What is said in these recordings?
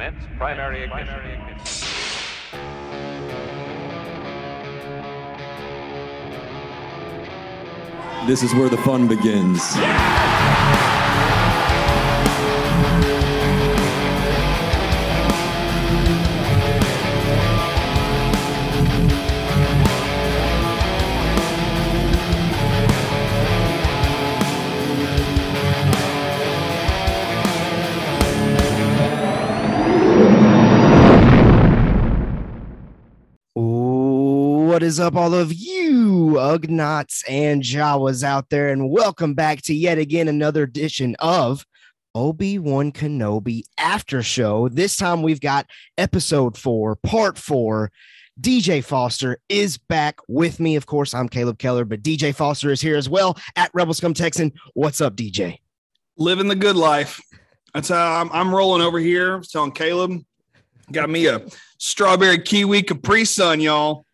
Commence primary ignition. This is where the fun begins. What is up, all of you Ugnaughts and Jawas out there, and welcome back to yet again another edition of Obi Wan Kenobi After Show. This time we've got episode four, part four. DJ Foster is back with me. Of course, I'm Caleb Keller, but DJ Foster is here as well at Rebel Scum Texan. What's up, DJ? living the good life. That's how I'm, I'm rolling over here. I was telling Caleb, got me a strawberry kiwi Capri Sun, y'all.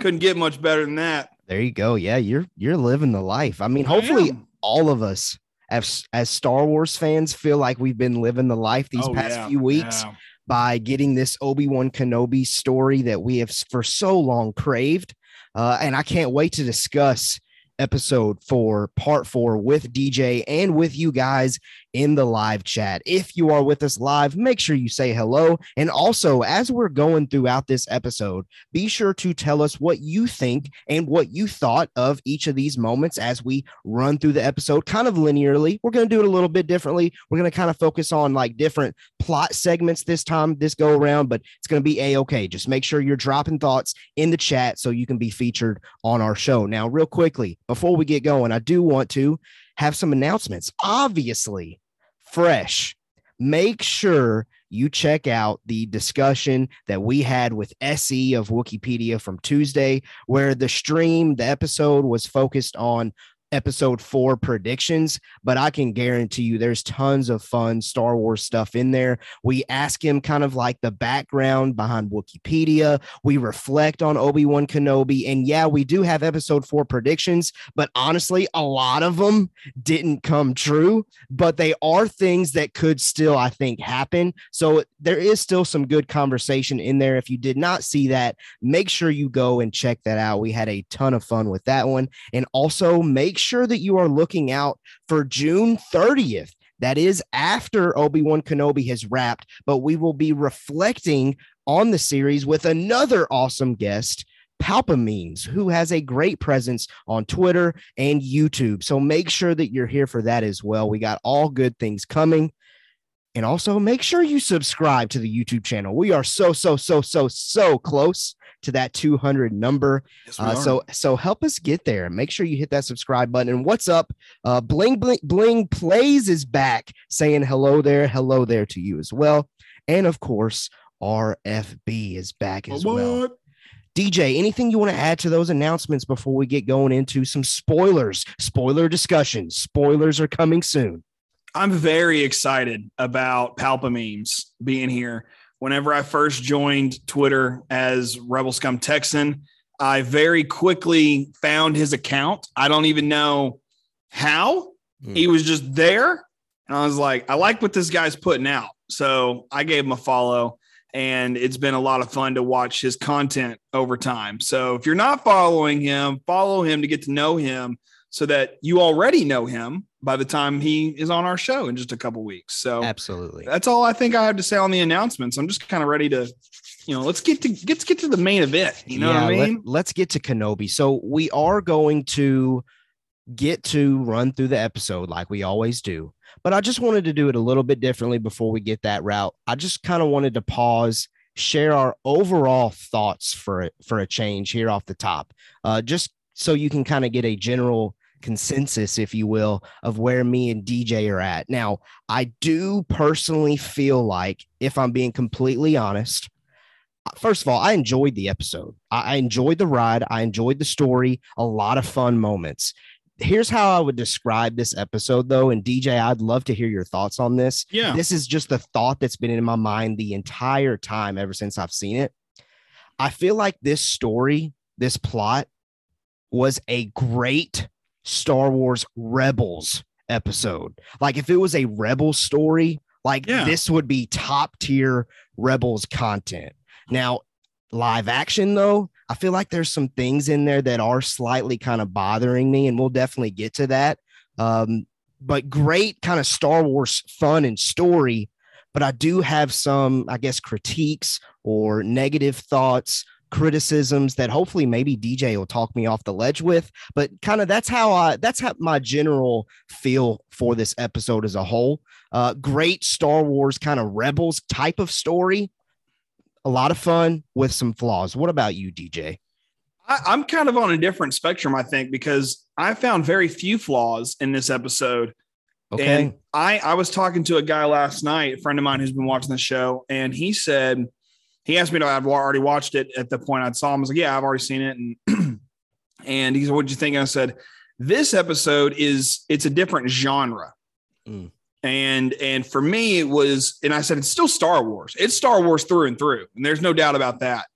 Couldn't get much better than that. There you go. Yeah, you're you're living the life. I mean, hopefully all of us as as Star Wars fans feel like we've been living the life these Oh, past yeah, few weeks yeah. by getting this Obi-Wan Kenobi story that we have for so long craved. Uh, and I can't wait to discuss episode four, part four with DJ and with you guys in the live chat. If you are with us live, make sure you say hello. And also, as we're going throughout this episode, be sure to tell us what you think and what you thought of each of these moments as we run through the episode kind of linearly. We're going to do it a little bit differently. We're going to kind of focus on like different plot segments this time, this go around, but it's going to be a okay. Just make sure you're dropping thoughts in the chat so you can be featured on our show. Now, real quickly, before we get going, I do want to have some announcements. Obviously, fresh. Make sure you check out the discussion that we had with SE of Wookieepedia from Tuesday, where the stream, the episode was focused on episode four predictions, but I can guarantee you there's tons of fun Star Wars stuff in there. We ask him kind of like the background behind Wookieepedia. We reflect on Obi Wan Kenobi. And yeah, we do have episode four predictions, but honestly, a lot of them didn't come true, but they are things that could still, I think, happen. So there is still some good conversation in there. If you did not see that, make sure you go and check that out. We had a ton of fun with that one. And also make sure that you are looking out for June 30th. That is after Obi Wan Kenobi has wrapped, but we will be reflecting on the series with another awesome guest. Palpamemes, who has a great presence on Twitter and YouTube. So make sure that you're here for that as well. We got all good things coming. And also make sure you subscribe to the YouTube channel. We are so, so, so, so, so close to that 200 number. Yes, Uh, so so help us get there. Make sure you hit that subscribe button. And what's up? Uh, bling bling bling plays is back, saying hello there, hello there to you as well. And of course, RFB is back as what? well. DJ, anything you want to add to those announcements before we get going into some spoilers? Spoiler discussions. Spoilers are coming soon. I'm very excited about Palpamemes being here. Whenever I first joined Twitter as Rebel Scum Texan, I very quickly found his account. I don't even know how Hmm. he was just there. And I was like, I like what this guy's putting out. So I gave him a follow. And it's been a lot of fun to watch his content over time. So if you're not following him, follow him to get to know him so that you already know him by the time he is on our show in just a couple weeks. So Absolutely. that's all I think I have to say on the announcements. I'm just kind of ready to, you know, let's get to let's get to the main event. You know what I mean? Let, us get to Kenobi. So we are going to get to run through the episode like we always do, but I just wanted to do it a little bit differently before we get that route. I just kind of wanted to pause, share our overall thoughts for it for a change here off the top, uh, just so you can kind of get a general consensus, if you will, of where me and DJ are at. Now, I do personally feel like, if I'm being completely honest, uh, first of all, I enjoyed the episode. I, I enjoyed the ride. I enjoyed the story. A lot of fun moments. Here's how I would describe this episode, though. And DJ, I'd love to hear your thoughts on this. Yeah. This is just the thought that's been in my mind the entire time ever since I've seen it. I feel like this story, this plot, was a great Star Wars Rebels episode. Like if it was a Rebel story Like Yeah. this would be top tier Rebels content. Now, live action though, I feel like there's some things in there that are slightly kind of bothering me, and we'll definitely get to that. Um, but great kind of Star Wars fun and story. But I do have some, I guess, critiques or negative thoughts, criticisms that hopefully maybe DJ will talk me off the ledge with. But kind of that's how I that's how my general feel for this episode as a whole. Uh, great Star Wars kind of rebels type of story. A lot of fun with some flaws. What about you, DJ? I, I'm kind of on a different spectrum, I think, because I found very few flaws in this episode. Okay. And I, I was talking to a guy last night, a friend of mine who's been watching the show, and he said, he asked me to I've already watched it at the point I saw him. I was like, yeah, I've already seen it. And and he said, what'd you think? And I said, this episode is it's a different genre. Mm. And and for me, it was, and I said, it's still Star Wars. It's Star Wars through and through. And there's no doubt about that.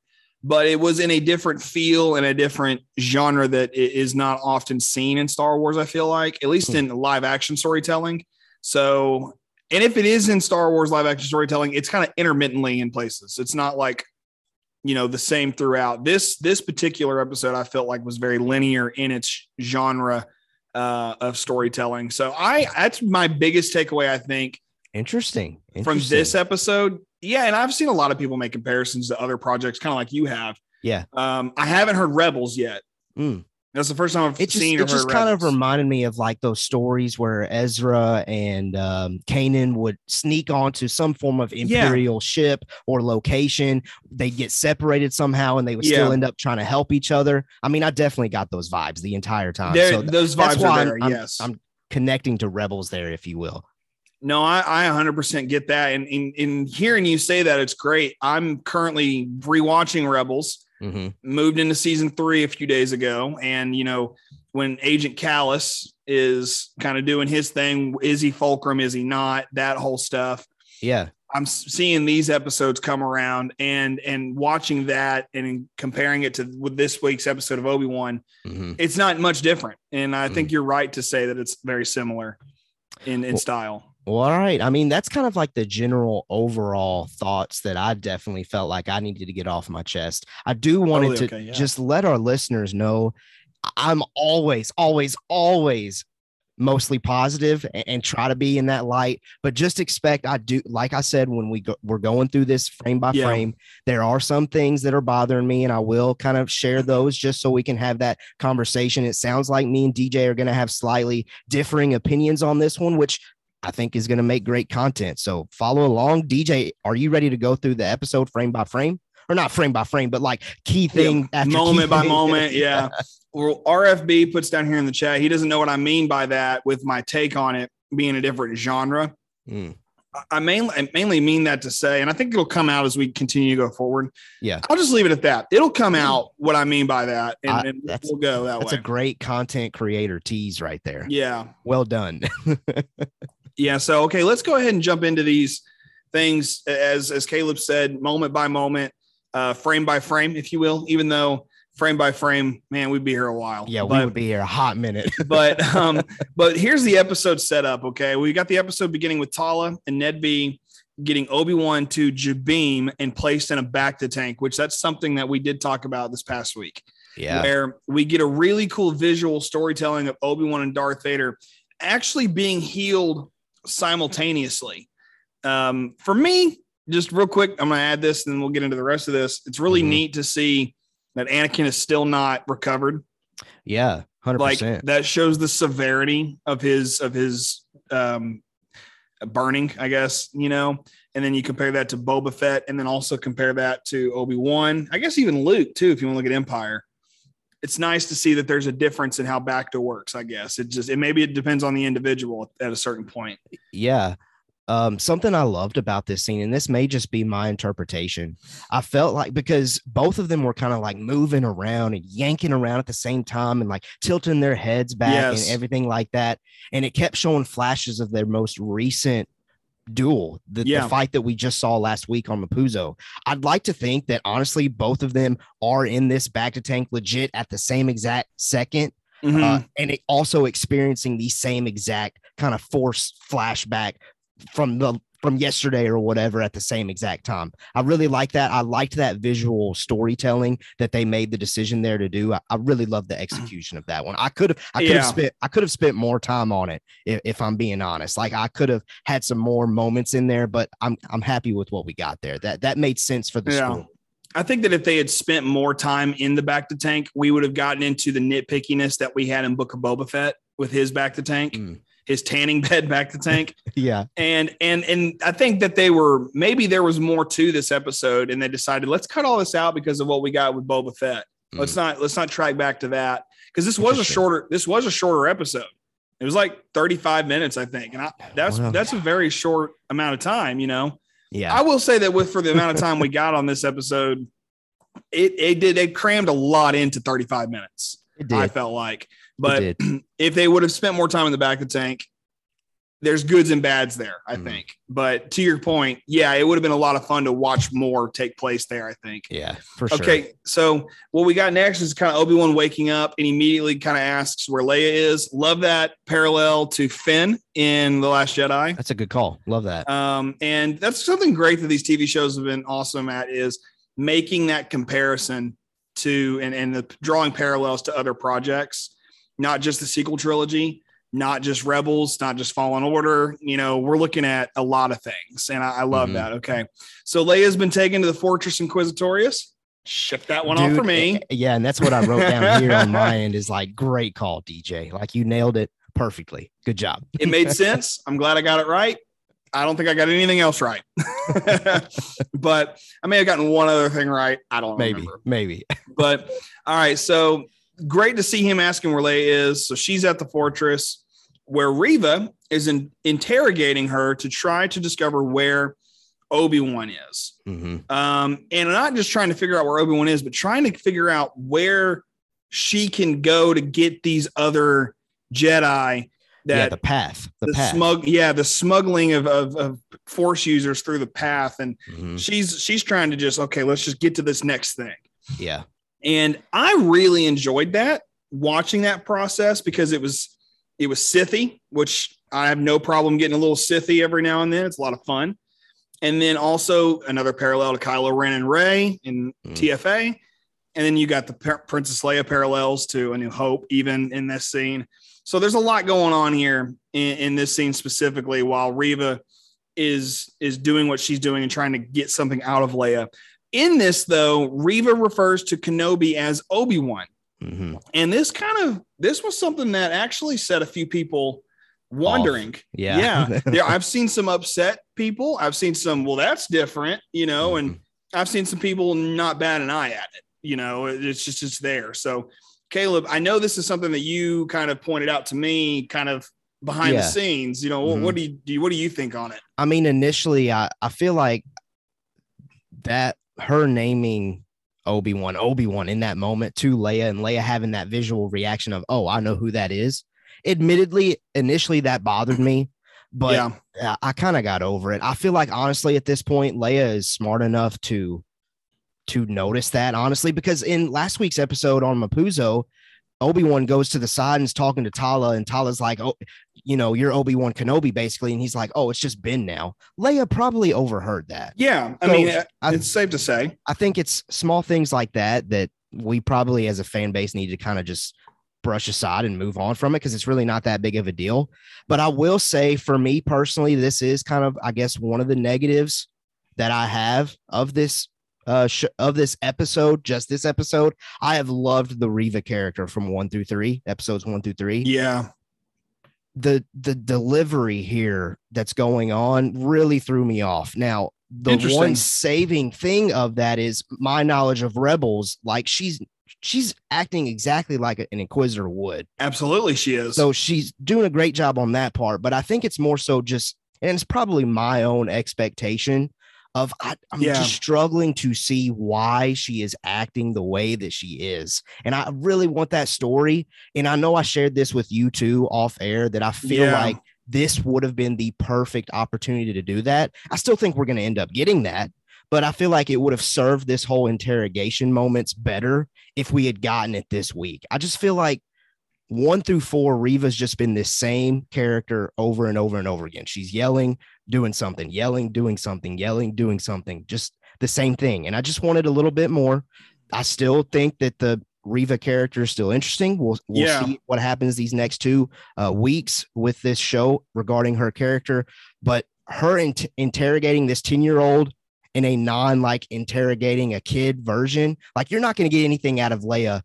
But it was in a different feel and a different genre that i- not often seen in Star Wars, I feel like, at least Hmm. in live action storytelling. So, and if it is in Star Wars live action storytelling, it's kind of intermittently in places. It's not like, you know, the same throughout. This this particular episode I felt like was very linear in its genre uh, of storytelling. So I that's my biggest takeaway. I think Interesting. from this episode. Yeah, and I've seen a lot of people make comparisons to other projects, kind of like you have. Yeah. Um, I haven't heard Rebels yet. Mm. That's the first time I've it just, seen it just kind of reminded me of like those stories where Ezra and um, Kanan would sneak onto some form of imperial ship or location. They'd get separated somehow, and they would still end up trying to help each other. I mean, I definitely got those vibes the entire time. There- so th- those that's vibes are there. I'm- I'm- yes. I'm connecting to Rebels there, if you will. No, I, I 100% get that. And in, in hearing you say that, it's great. I'm currently rewatching Rebels, Mhm. moved into season three a few days ago. And, you know, when Agent Kallus is kind of doing his thing, is he Fulcrum? Is he not? That whole stuff. Yeah. I'm seeing these episodes come around and and watching that and comparing it to with this week's episode of Obi Wan, Mhm. it's not much different. And I think you're right to say that it's very similar in in Well, style. Well, all right. I mean, that's kind of like the general overall thoughts that I definitely felt like I needed to get off my chest. I do wanted Totally to okay, yeah. just let our listeners know I'm always, always, always mostly positive and, and try to be in that light. But just expect I do, like I said, when we go, we're going through this frame by Yeah. frame, there are some things that are bothering me, and I will kind of share mm-hmm. those just so we can have that conversation. It sounds like me and DJ are going to have slightly differing opinions on this one, which I think is going to make great content. So follow along. DJ, are you ready to go through the episode frame by frame? Or not frame by frame, but like key thing after key moment by thing? moment. Yeah. Well, RFB puts down here in the chat. He doesn't know what I mean by that with my take on it being a different genre. Mm, I- mainly I mainly mean that to say, and I think it'll come out as we continue to go forward. Yeah. I'll just leave it at that. It'll come out what I mean by that, and, I- and that's- we'll go that that's way. a great content creator tease right there. yeah, Well done. yeah. So okay, let's go ahead and jump into these things as as Caleb said, moment by moment, uh, frame by frame, if you will. Even though frame by frame, man, we'd be here a while. yeah, we would be here a hot minute. but um, but here's the episode setup. Okay, we got the episode beginning with Tala and Ned B getting Obi Wan to Jabiim and placed in a bacta tank, which that's something that we did talk about this past week, yeah. where we get a really cool visual storytelling of Obi Wan and Darth Vader actually being healed simultaneously. Um, for me, just real quick, I'm gonna add this, and then we'll get into the rest of this. It's really Mhm. neat to see that Anakin is still not recovered Yeah. 100%. like that shows the severity of his of his um burning i guess you know and then you compare that to boba fett and then also compare that to obi-wan i guess even luke too if you want to look at empire it's nice to see that there's a difference in how bacta works i guess it just it maybe it depends on the individual at a certain point Yeah. Um, something I loved about this scene, and this may just be my interpretation. I felt like because both of them were kind of like moving around and yanking around at the same time and like tilting their heads back Yes. and everything like that. And it kept showing flashes of their most recent duel, the, the fight that we just saw last week on Mapuzo. I'd like to think that honestly, both of them are in this bacta tank legit at the same exact second Mhm. uh, and it also experiencing the same exact kind of force flashback from the from yesterday or whatever at the same exact time. I really like that. I liked that visual storytelling that they made the decision there to do. I, I really love the execution of that one. I could have I could have Yeah. spent I could have spent more time on it if, if I'm being honest. Like I could have had some more moments in there, but I'm I'm happy with what we got there. That that made sense for the Yeah. story. I think that if they had spent more time in the bacta tank, we would have gotten into the nitpickiness that we had in Book of Boba Fett with his bacta tank, Mm. His tanning bed bacta tank. Yeah. and and and I think that they were maybe there was more to this episode, and they decided let's cut all this out because of what we got with Boba Fett. Hmm. Let's not let's not track back to that because this was a shorter this was a shorter episode. It was like 35 minutes, I think, and I, that's Wow. that's a very short amount of time, you know. Yeah. I will say that with for the amount of time we got on this episode, it it did it crammed a lot into 35 minutes. it I felt like, but if they would have spent more time in the back of the tank, there's goods and bads there, I Mhm. think. But to your point, yeah, it would have been a lot of fun to watch more take place there, I think. Yeah, for sure. Okay, so what we got next is kind of Obi Wan waking up and immediately kind of asks where Leia is. Love that parallel to Finn in The Last Jedi. That's a good call. Love that. Um, and that's something great that these TV shows have been awesome at is making that comparison to and, and the drawing parallels to other projects, not just the sequel trilogy, not just Rebels, not just Fallen Order. You know, we're looking at a lot of things, and I, I love Mhm. that. Okay, so Leia's been taken to the Fortress Inquisitorius. Ship that one off for me. eh, Yeah, and that's what I wrote down here on my end is like great call, DJ. Like you nailed it perfectly. Good job. It made sense. I'm glad I got it right. I don't think I got anything else right, but I may have gotten one other thing right. I don't know. Maybe, remember. maybe. But all right, so great to see him asking where Leia is. So she's at the fortress where Reva is in, interrogating her to try to discover where Obi Wan is, hmm um, and not just trying to figure out where Obi Wan is, but trying to figure out where she can go to get these other Jedi Yeah, the path. The, the, path. smug yeah the smuggling of, of of force users through the path and Mhm. she's she's trying to just okay let's just get to this next thing Yeah. And i really enjoyed that watching that process because it was it was sithy which i have no problem getting a little sithy every now and then it's a lot of fun and then also another parallel to Kylo Ren and Rey in Mm. TFA. And then you got the Princess Leia parallels to A New Hope, even in this scene. So there's a lot going on here in, in this scene specifically, while Reva is is doing what she's doing and trying to get something out of Leia. In this, though, Reva refers to Kenobi as Obi Wan, hmm and this kind of this was something that actually set a few people wondering. Yeah. Yeah, there, I've seen some upset people. I've seen some. Well, that's different, you know, and I've seen some people not bat an eye at it. You know, it's just it's there. So, Caleb, I know this is something that you kind of pointed out to me, kind of behind the scenes. You know, what, Mhm. what do you do? You, what do you think on it? I mean, initially, I, I feel like that her naming Obi Wan, Obi Wan in that moment to Leia, and Leia having that visual reaction of, oh, I know who that is. Admittedly, initially that bothered me, but yeah, I, I kind of got over it. I feel like honestly, at this point, Leia is smart enough to to notice that honestly, because in last week's episode on Mapuzo, Obi Wan goes to the side and is talking to Tala, and Tala's like, "Oh, you know, you're Obi Wan Kenobi, basically," and he's like, "Oh, it's just Ben now." Leia probably overheard that. yeah. I So, mean, I- it's safe to say. I think it's small things like that that we probably as a fan base need to kind of just brush aside and move on from it because it's really not that big of a deal. But I will say for me personally, this is kind of, I guess, one of the negatives that I have of this uh sh- of this episode, just this episode. I have loved the Reva character from one through three, episodes one through three Yeah, the the delivery here that's going on really threw me off. Now, the one saving thing of that is my knowledge of rebels. Like she's she's acting exactly like an inquisitor would. absolutely, she is. So she's doing a great job on that part. But I think it's more so just, and it's probably my own expectation of I, I'm Yeah. just struggling to see why she is acting the way that she is. And I really want that story. And I know I shared this with you too off air that I feel Yeah. like this would have been the perfect opportunity to do that. I still think we're going to end up getting that. But I feel like it would have served this whole interrogation moments better if we had gotten it this week. I just feel like one through four, Reva's just been this same character over and over and over again. She's yelling, doing something, yelling, doing something, yelling, doing something, just the same thing. And I just wanted a little bit more. I still think that the Riva character is still interesting. We'll, we'll Yeah. see what happens these next two uh, weeks with this show regarding her character. But her int- interrogating this 10 year old in a non like interrogating a kid version, like you're not going to get anything out of Leia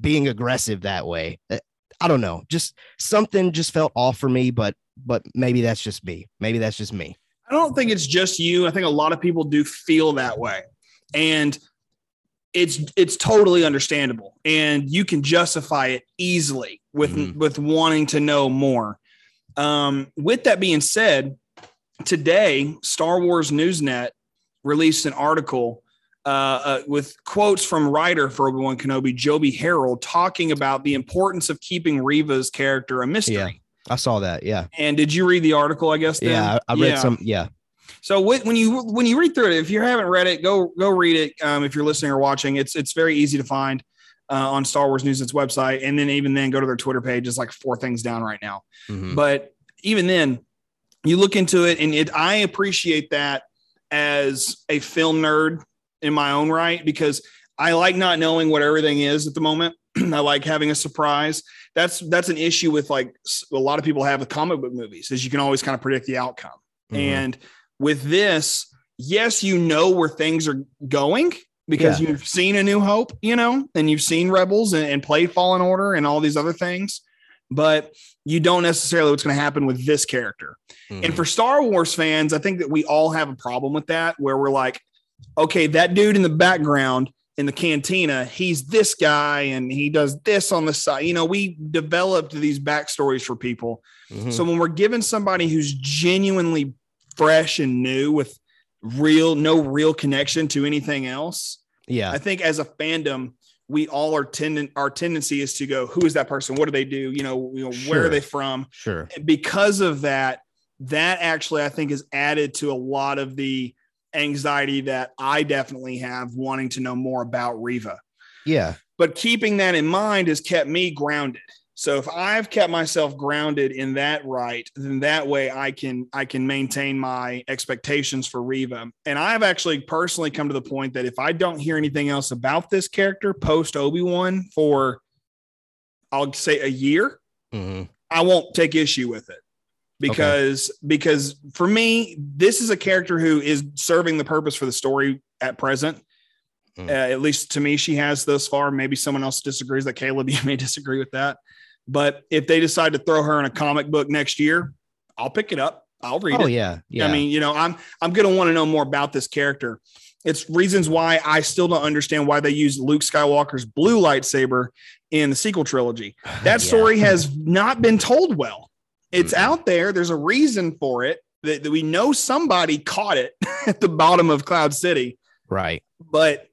being aggressive that way. Uh, I don't know. Just something just felt off for me, but but maybe that's just me. Maybe that's just me. I don't think it's just you. I think a lot of people do feel that way. And it's it's totally understandable and you can justify it easily with Mhm. with wanting to know more. Um, with that being said, today Star Wars Newsnet released an article uh, uh, with quotes from writer for Obi Wan Kenobi, Joby Harold, talking about the importance of keeping Reva's character a mystery. Yeah. I saw that. Yeah. And did you read the article? I guess. then? Yeah. I, I read Yeah. some. Yeah. So when you when you read through it, if you haven't read it, go go read it. Um, if you're listening or watching, it's it's very easy to find uh, on Star Wars News' website, and then even then go to their Twitter page. It's like four things down right now. Mhm. But even then, you look into it, and it I appreciate that as a film nerd in my own right because I like not knowing what everything is at the moment. I like having a surprise. That's that's an issue with like a lot of people have with comic book movies, is you can always kind of predict the outcome. Mhm. And with this, yes, you know where things are going because you've seen A New Hope, you know, and you've seen Rebels and, and played Fallen Order and all these other things, but you don't necessarily what's going to happen with this character. Mhm. And for Star Wars fans, I think that we all have a problem with that, where we're like, okay, that dude in the background in the cantina, he's this guy and he does this on the side. You know, we developed these backstories for people. Mhm. So when we're given somebody who's genuinely fresh and new with real, no real connection to anything else, yeah. I think as a fandom, we all are tendent our tendency is to go, who is that person? What do they do? You know, you know where are they from? Sure. because of that, that actually I think is added to a lot of the anxiety that I definitely have wanting to know more about Reva. Yeah. But keeping that in mind has kept me grounded. So if I've kept myself grounded in that right, then that way I can I can maintain my expectations for Reva. And I've actually personally come to the point that if I don't hear anything else about this character post Obi-Wan for I'll say a year, Mhm. I won't take issue with it because because for me, this is a character who is serving the purpose for the story at present. Mm. Uh, at least to me, she has thus far. Maybe someone else disagrees. That Caleb, you may disagree with that. But if they decide to throw her in a comic book next year, I'll pick it up. I'll read Oh it. yeah. Yeah. I mean, you know, I'm I'm gonna want to know more about this character. It's reasons why I still don't understand why they used Luke Skywalker's blue lightsaber in the sequel trilogy. That Yeah. story has not been told well. It's Mhm. out there. There's a reason for it that, that we know somebody caught it at the bottom of Cloud City, right. but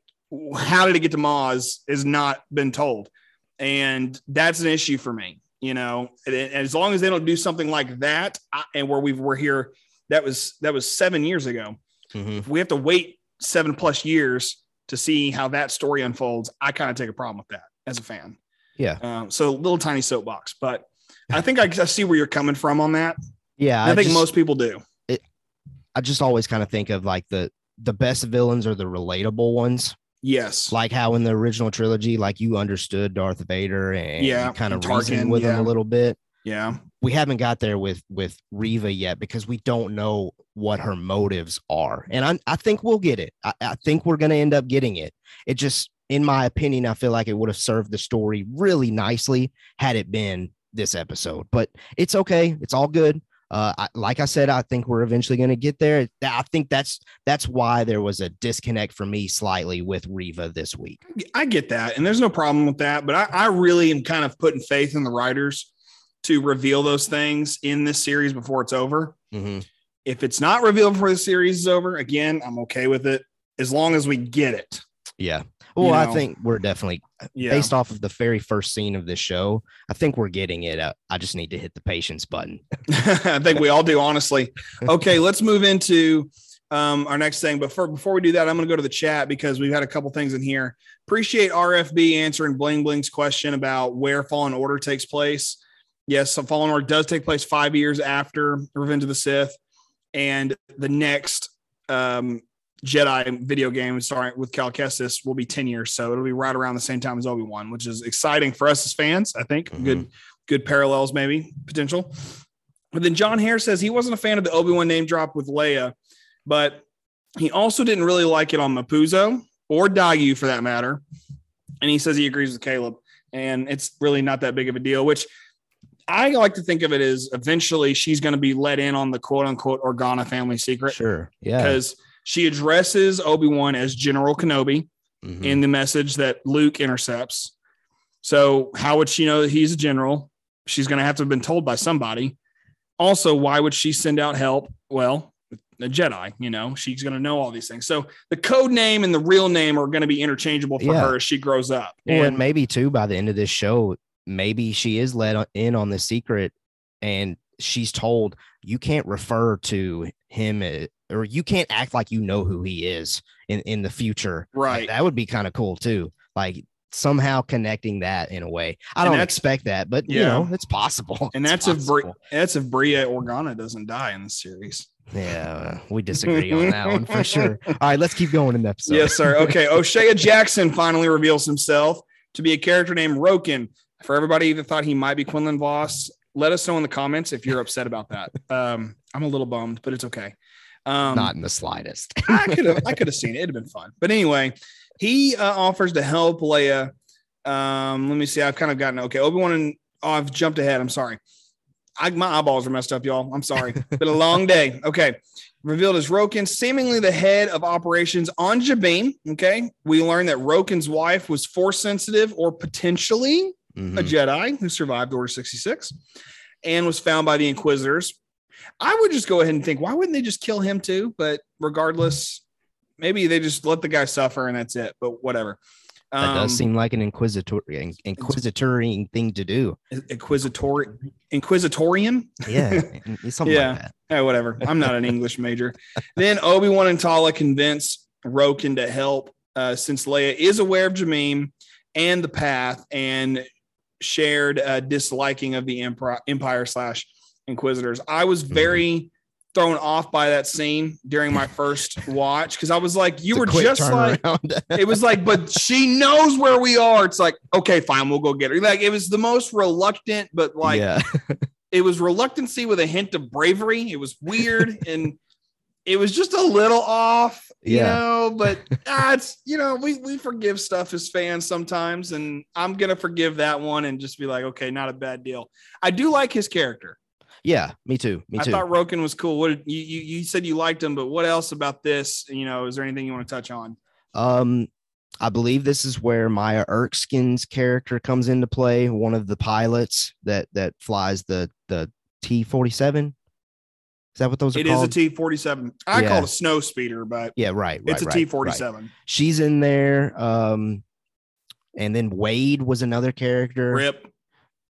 how did it get to Maz has not been told. And that's an issue for me, you know, and, and as long as they don't do something like that I, and where we were here, that was, that was seven years ago. Mhm. If we have to wait seven plus years to see how that story unfolds, I kind of take a problem with that as a fan. Yeah. Um, so little tiny soapbox, but I think I, I see where you're coming from on that. Yeah. I, think just- most people do. I just always kind of think of like the the best villains are the relatable ones. Yes. Like how in the original trilogy, like you understood Darth Vader and Yeah, kind of reasoned Tarkin, with him a little bit. Yeah. We haven't got there with with Reva yet because we don't know what her motives are. And I I think we'll get it. I, I think we're gonna end up getting it. It just in my opinion, I feel like it would have served the story really nicely had it been this episode. But it's okay. It's all good. Uh, I, like I said, I think we're eventually going to get there. I think that's that's why there was a disconnect for me slightly with Reva this week. I get that. And there's no problem with that. But I, I really am kind of putting faith in the writers to reveal those things in this series before it's over. Mhm. If it's not revealed before the series is over, again, I'm okay with it as long as we get it. Yeah. Well, I know. think we're definitely Yeah. based off of the very first scene of this show. I think we're getting it. Uh, I just need to hit the patience button. I think we all do, honestly. Okay, let's move into um, our next thing. But for, before we do that, I'm going to go to the chat because we've had a couple things in here. Appreciate RFB answering Bling Bling's question about where Fallen Order takes place. Yes, so Fallen Order does take place five years after Revenge of the Sith, and the next um, Jedi video game starring with Cal Kestis will be 10 years. So it'll be right around the same time as Obi Wan, which is exciting for us as fans. I think Mhm. good, good parallels, maybe potential. But then John Hare says he wasn't a fan of the Obi Wan name drop with Leia, but he also didn't really like it on Mapuzo or Daiyu for that matter. And he says he agrees with Caleb, and it's really not that big of a deal. Which I like to think of it as eventually she's going to be let in on the quote unquote Organa family secret Sure. Yeah. because she addresses Obi Wan as General Kenobi Mhm. in the message that Luke intercepts. So, how would she know that he's a general? She's going to have to have been told by somebody. Also, why would she send out help? Well, a Jedi, you know, she's going to know all these things. So, the code name and the real name are going to be interchangeable for Yeah. her as she grows up. Well, and And maybe too by the end of this show, maybe she is let in on the secret, and she's told you can't refer to him or you can't act like you know who he is in in the future. Like, right. that would be kind of cool too. Like somehow connecting that in a way. I And don't expect that, but you know, it's possible. And It's that's if Bri- possible. that's if Breha Organa doesn't die in the series. yeah, we disagree on that one for sure. All right, let's keep going in the episode. Yes, sir. Okay. O'Shea Jackson finally reveals himself to be a character named Roken. For everybody that thought he might be Quinlan Vos, let us know in the comments if you're upset about that. Um, I'm a little bummed, but it's okay. Um, Not in the slightest. I could have I could have seen it. It'd have been fun. But anyway, he uh, offers to help Leia. Um, let me see. I've kind of gotten okay. Obi Wan and oh, I've jumped ahead. I'm sorry. I, my eyeballs are messed up, y'all. I'm sorry. been a long day. Okay. Revealed as Roken, seemingly the head of operations on Jabiim. Okay. We learned that Roken's wife was force sensitive or potentially Mhm. a Jedi who survived Order 66 and was found by the Inquisitors. I would just go ahead and think, why wouldn't they just kill him too? But regardless, maybe they just let the guy suffer and that's it. But whatever. That Um, does seem like an inquisitor inquisitory thing to do. inquisitor inquisitorian. Yeah, something Yeah. like that. Whatever. I'm not an English major. Then Obi Wan and Tala convince Roken to help uh, since Leia is aware of Jabiim and the path and shared uh, disliking of the Empire, Empire slash Inquisitors. I was Mm-hmm. very thrown off by that scene during my first watch because I was like, you It's were just like, it was like, but she knows where we are. It's like, okay, fine, we'll go get her. Like, it was the most reluctant, but like, yeah, it was reluctancy with a hint of bravery. It was weird and it was just a little off, you Yeah. know, but ah, it's, you know, we, we forgive stuff as fans sometimes. And I'm to forgive that one and just be like, okay, not a bad deal. I do like his character. yeah, me too. Me too. I too. thought Roken was cool. What did, you, you, you said you liked him, but what else about this? You know, is there anything you want to touch on? Um, I believe this is where Maya Erskine's character comes into play. One of the pilots that that flies the the T forty seven. Is that what those are It is a? T 47. I Yeah. call it a snow speeder, but yeah, right. right it's a T right. 47. She's in there. Um, and then Wade was another character. Rip.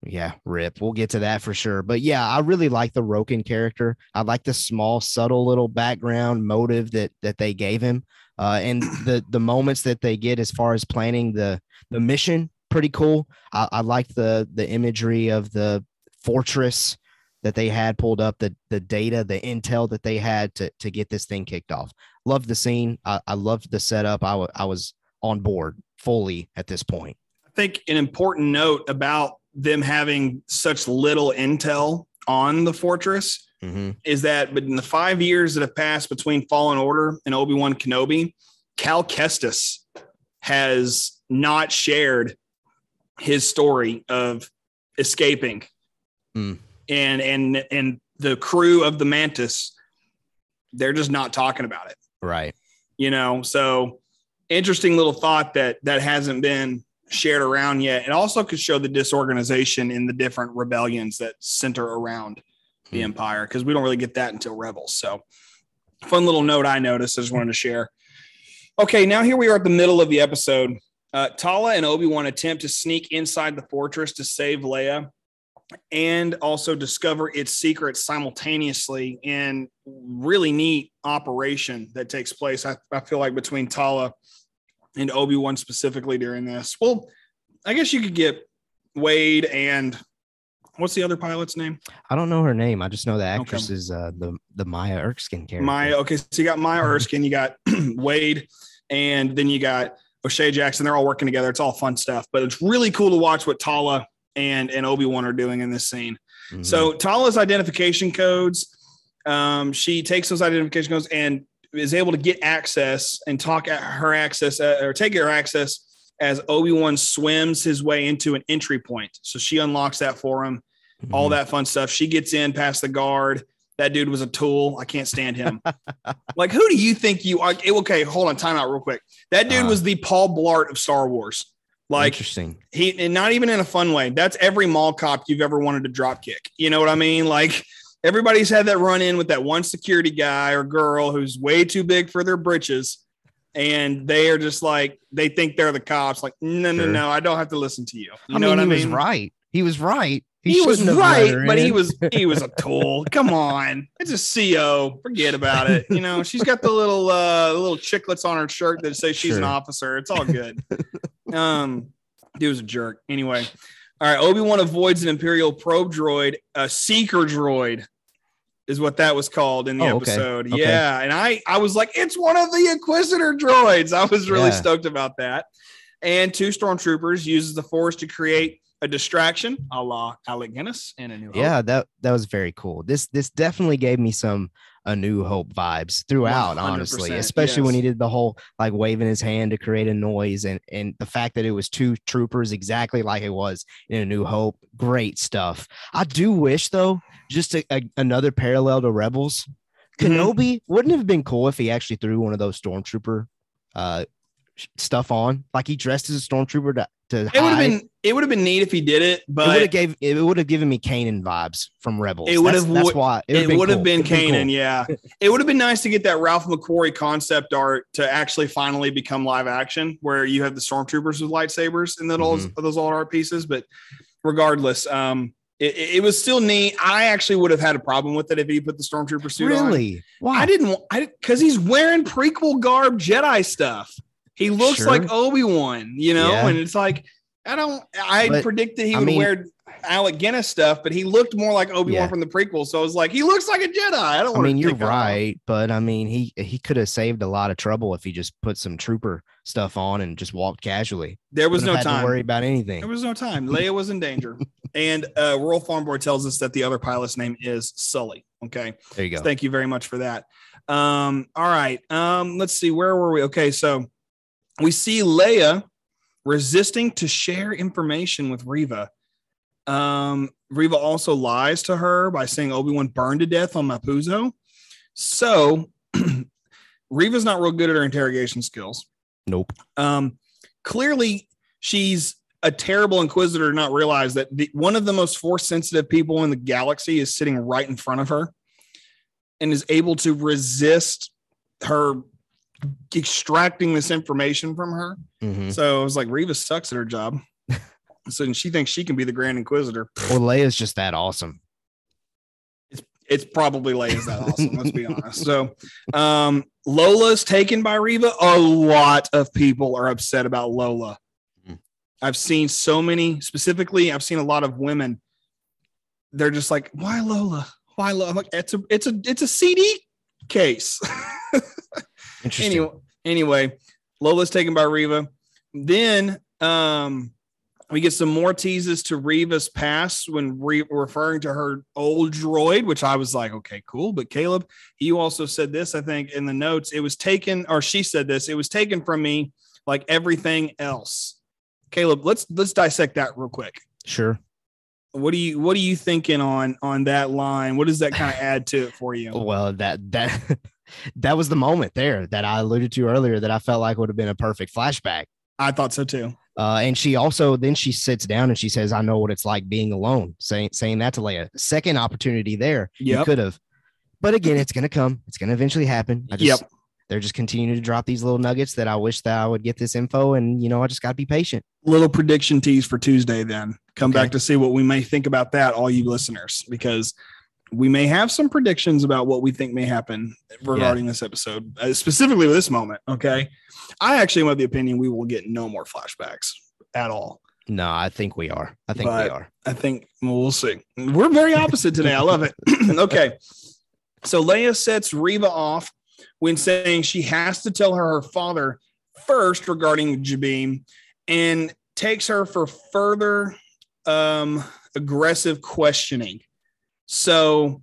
Yeah, rip. We'll get to that for sure. But yeah, I really like the Roken character. I like the small, subtle little background motive that that they gave him, uh, and the the moments that they get as far as planning the the mission. Pretty cool. I, I like the the imagery of the fortress that they had pulled up, the the data, the intel that they had to to get this thing kicked off. Loved the scene. I, I loved the setup. I I was on board fully at this point. I think an important note about them having such little intel on the fortress Mm-hmm. is that but in the five years that have passed between Fallen Order and Obi Wan Kenobi, Cal Kestis has not shared his story of escaping, Hmm. And and and the crew of the Mantis, they're just not talking about it. Right. You know, so interesting little thought that that hasn't been shared around yet. It also could show the disorganization in the different rebellions that center around the Hmm. empire because we don't really get that until Rebels. So, fun little note I noticed. I just wanted to share. Okay, now here we are at the middle of the episode. Uh, Tala and Obi Wan attempt to sneak inside the fortress to save Leia. And also discover its secrets simultaneously in really neat operation that takes place. I, I feel like between Tala and Obi Wan specifically during this. Well, I guess you could get Wade and what's the other pilot's name? I don't know her name. I just know the Okay. actress is uh, the the Maya Erskine character. Maya. Okay, so you got Maya Erskine, you got Wade, and then you got O'Shea Jackson. They're all working together. It's all fun stuff, but it's really cool to watch what Tala and and Obi Wan are doing in this scene. Mhm. So Tala's identification codes, um, she takes those identification codes and is able to get access and talk at her access uh, or take her access as Obi Wan swims his way into an entry point. So she unlocks that for him. All Mhm. that fun stuff. She gets in past the guard. That dude was a tool. I can't stand him. like, who do you think you are? Okay, hold on. Time out real quick. That dude Uh. was the Paul Blart of Star Wars. Like, interesting. he and not even in a fun way. That's every mall cop you've ever wanted to drop kick. You know what I mean? Like everybody's had that run in with that one security guy or girl who's way too big for their britches. And they are just like they think they're the cops. Like, no, no, Sure. no, I don't have to listen to you. You I know mean, what I he mean? was right. He was right. He, was have let right, but he was he was a tool. Come on, it's a CO. Forget about it. You know, she's got the little uh little chiclets on her shirt that say she's an officer. It's all good. um, dude was a jerk. Anyway, all right. Obi Wan avoids an Imperial probe droid, a seeker droid. Is what that was called in the Oh, episode. Okay. Yeah. And I I was like, it's one of the Inquisitor droids. I was really Yeah. stoked about that. And two stormtroopers uses the force to create a distraction, a la Alec Guinness and a new Hope. Yeah, that that was very cool. This this definitely gave me some a new hope vibes throughout, honestly, 100%, especially when he did the whole like waving his hand to create a noise and and the fact that it was two troopers exactly like it was in a new hope. Great stuff. I do wish though, just a, a- another parallel to Rebels. Mhm. Kenobi wouldn't have been cool if he actually threw one of those stormtrooper uh stuff on, like he dressed as a stormtrooper to to It would have been it would have been neat if he did it, it would have but gave it would have given me Kanan vibes from Rebels. It would That's- have That's why it would have been cool. Kanan. Yeah, it would have been nice to get that Ralph McQuarrie concept art to actually finally become live action, where you have the stormtroopers with lightsabers in those Mm-hmm. those old art pieces. But regardless, um, it, it was still neat. I actually would have had a problem with it if he put the stormtrooper suit on. Really? Why? I didn't. I because he's wearing prequel garb Jedi stuff. He looks Sure. like Obi Wan, you know, Yeah. and it's like I don't. I But, predicted he I would mean- wear Alec Guinness stuff, but he looked more like Obi Wan Yeah. from the prequel. So I was like, he looks like a Jedi. I don't. I mean, you're right, but I mean, he he could have saved a lot of trouble if he just put some trooper stuff on and just walked casually. There was Wouldn't no time. to worry about anything. There was no time. Leia was in danger, and uh, Royal Farm Boy tells us that the other pilot's name is Sully. Okay. there you go. Thank you very much for that. Um, all right. Um, let's see. Where were we? Okay, so we see Leia resisting to share information with Reva. Um, Reva also lies to her by saying Obi-Wan burned to death on Mapuzo. So Reva's not real good at her interrogation skills. Nope. Um, clearly, she's a terrible inquisitor to not realize that the, one of the most force sensitive people in the galaxy is sitting right in front of her and is able to resist her extracting this information from her. Mhm. So I was like, Reva sucks at her job. so and she thinks she can be the Grand Inquisitor. Well, Leia's just that awesome. It's probably Leia's that awesome. let's be honest. So, um, Lola's taken by Reva. A lot of people are upset about Lola. Mhm. I've seen so many, specifically, I've seen a lot of women. They're just like, "Why Lola? Why Lola?" I'm like, "It's a, it's a, it's a CD case." Interesting. anyway, anyway, Lola's taken by Reva. Then um, we get some more teases to Reva's past when re- referring to her old droid, which I was like, okay, cool. But Caleb, you also said this, I think, in the notes. It was taken, or she said this. It was taken from me like everything else. Caleb, let's let's dissect that real quick. Sure. What do you what are you thinking on on that line? What does that kind of add to it for you? Well, that that that was the moment there that I alluded to earlier that I felt like would have been a perfect flashback. I thought so too. Uh, and she also then she sits down and she says, "I know what it's like being alone." Saying saying that to Leia. Second opportunity there. You could have, but again, it's gonna come. It's gonna eventually happen. I just, Yep. they're just continuing to drop these little nuggets that I wish that I would get this info, and you know, I just got to be patient. Little prediction tease for Tuesday. Then come Okay. back to see what we may think about that, all you listeners, because we may have some predictions about what we think may happen regarding this episode, uh, specifically with this moment. Okay, I actually am of the opinion we will get no more flashbacks at all. No, I think we are. I think But- we are. I think well, we'll see. We're very opposite today. I love it. okay. So Leia sets Reva off when saying she has to tell her her father first regarding Jabiim and takes her for further um, aggressive questioning. So,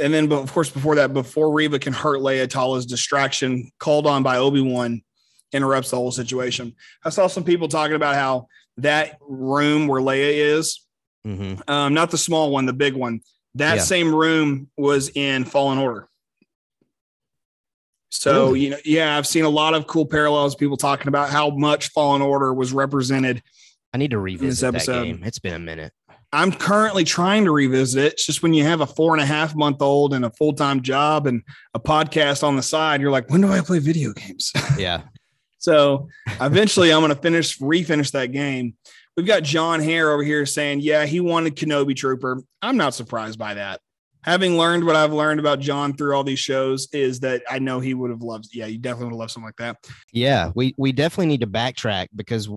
and then, but of course, before that, before Reva can hurt Leia, Tala's distraction called on by Obi Wan interrupts the whole situation. I saw some people talking about how that room where Leia is, hmm um, not the small one, the big one, that Yeah. same room was in Fallen Order. So, Really? you know, yeah, I've seen a lot of cool parallels, people talking about how much Fallen Order was represented. I need to revisit that episode. game. It's been a minute. I'm currently trying to revisit it. It's just when you have a four and a half month old and a full time job and a podcast on the side, you're like, when do I play video games? Yeah. So eventually I'm going to finish, refinish that game. We've got John Hare over here saying, yeah, he wanted Kenobi Trooper. I'm not surprised by that. Having learned what I've learned about John through all these shows is that I know he would have loved, yeah, you definitely would have loved something like that. Yeah, we we definitely need to backtrack because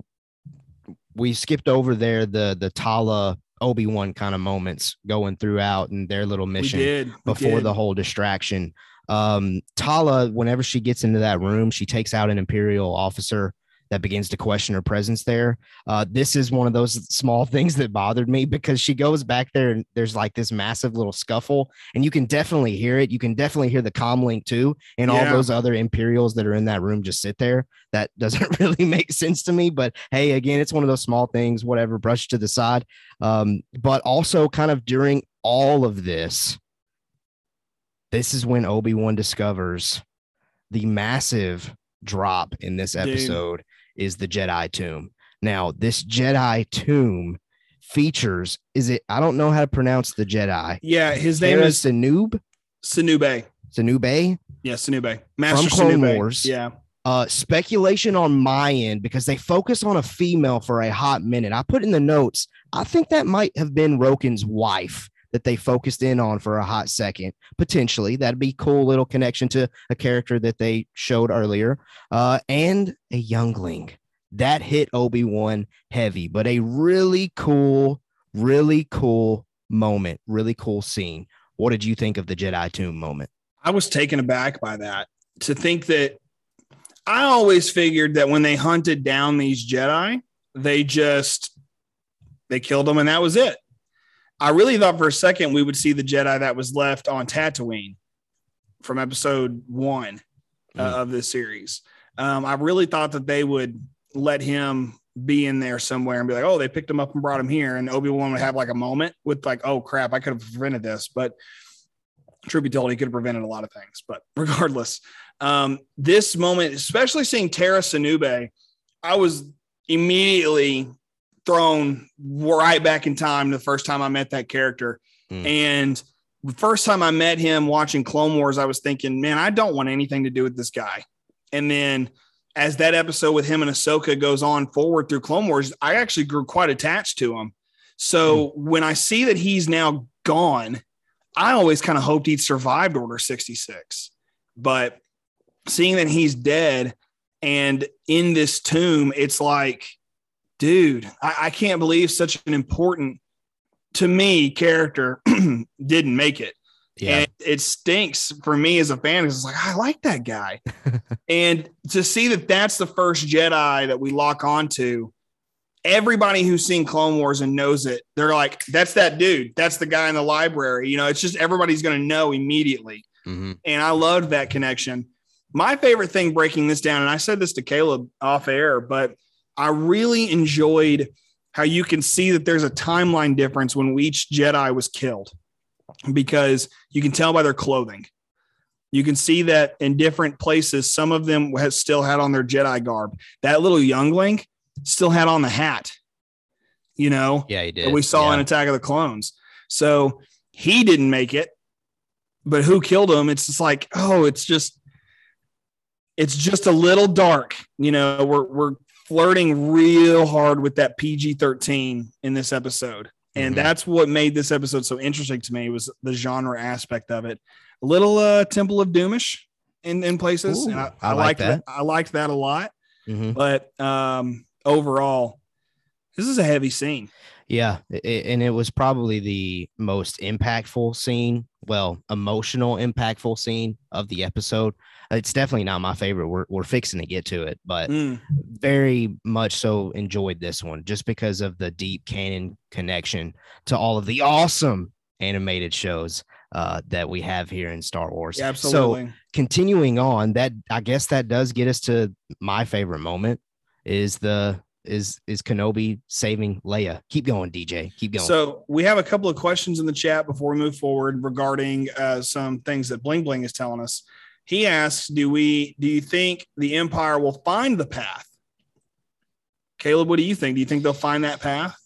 we skipped over there the the Tala Obi Wan kind of moments going throughout and their little mission we did. we before the whole distraction. Um, Tala, whenever she gets into that room, she takes out an Imperial officer that begins to question her presence there. Uh, this is one of those small things that bothered me because she goes back there and there's like this massive little scuffle, and you can definitely hear it. You can definitely hear the comlink too, and all those other Imperials that are in that room just sit there. That doesn't really make sense to me. But hey, again, it's one of those small things. Whatever, brush to the side. Um, but also, kind of during all of this, this is when Obi Wan discovers the massive drop in this Dude. Is the Jedi tomb. Now, this Jedi tomb features is it? I don't know how to pronounce the Jedi. yeah, his name Hera is Sanub. Sinube. Sanube. Yeah, Sinube. Master Clone Sinube. Wars. Yeah. Uh, speculation on my end because they focus on a female for a hot minute. I put in the notes. I think that might have been Roken's wife that they focused in on for a hot second. Potentially, that'd be cool little connection to a character that they showed earlier. Uh, and a youngling that hit Obi Wan heavy, but a really cool, really cool moment, really cool scene. What did you think of the Jedi tomb moment? I was taken aback by that to think that I always figured that when they hunted down these Jedi, they just they killed them and that was it. I really thought for a second we would see the Jedi that was left on Tatooine from episode one uh, Mm. of this series. Um, I really thought that they would let him be in there somewhere and be like, oh, they picked him up and brought him here. And Obi Wan would have like a moment with like, oh crap, I could have prevented this. But truth be told, he could have prevented a lot of things. But regardless, um, this moment, especially seeing Tera Sinube, I was immediately thrown right back in time the first time I met that character. Mm. And the first time I met him watching Clone Wars, I was thinking, man, I don't want anything to do with this guy. And then as that episode with him and Ahsoka goes on forward through Clone Wars, I actually grew quite attached to him. So when I see that he's now gone, I always kind of hoped he'd survived Order 66. But seeing that he's dead and in this tomb, it's like, dude, I, I can't believe such an important to me character didn't make it. Yeah. And it stinks for me as a fan. It's like, I like that guy. and to see that that's the first Jedi that we lock onto, everybody who's seen Clone Wars and knows it, they're like, that's that dude. That's the guy in the library. You know, it's just everybody's going to know immediately. Mhm. And I loved that connection. My favorite thing breaking this down, and I said this to Caleb off air, but I really enjoyed how you can see that there's a timeline difference when each Jedi was killed because you can tell by their clothing. You can see that in different places, some of them has still had on their Jedi garb. That little youngling still had on the hat, you know, Yeah, he did. we saw yeah. in Attack of the Clones. So he didn't make it, but who killed him? It's just like, oh, it's just it's just a little dark. You know, we're we're flirting real hard with that PG thirteen in this episode, and Mhm. that's what made this episode so interesting to me was the genre aspect of it. A little uh, Temple of Doomish in in places. Ooh, and I, I I, like liked that. that. I liked that a lot. Mhm. But um, overall, this is a heavy scene. Yeah, i- i- and it was probably the most impactful scene, well, emotional impactful scene of the episode. It's definitely not my favorite. We're we're fixing to get to it, but Mm. very much so enjoyed this one just because of the deep canon connection to all of the awesome animated shows uh, that we have here in Star Wars. Yeah, So continuing on, that I guess that does get us to my favorite moment is the is is Kenobi saving Leia. Keep going, DJ. Keep going. So we have a couple of questions in the chat before we move forward regarding uh, some things that Bling Bling is telling us. He asks, "Do we? Do you think the Empire will find the path?" Caleb, what do you think? Do you think they'll find that path?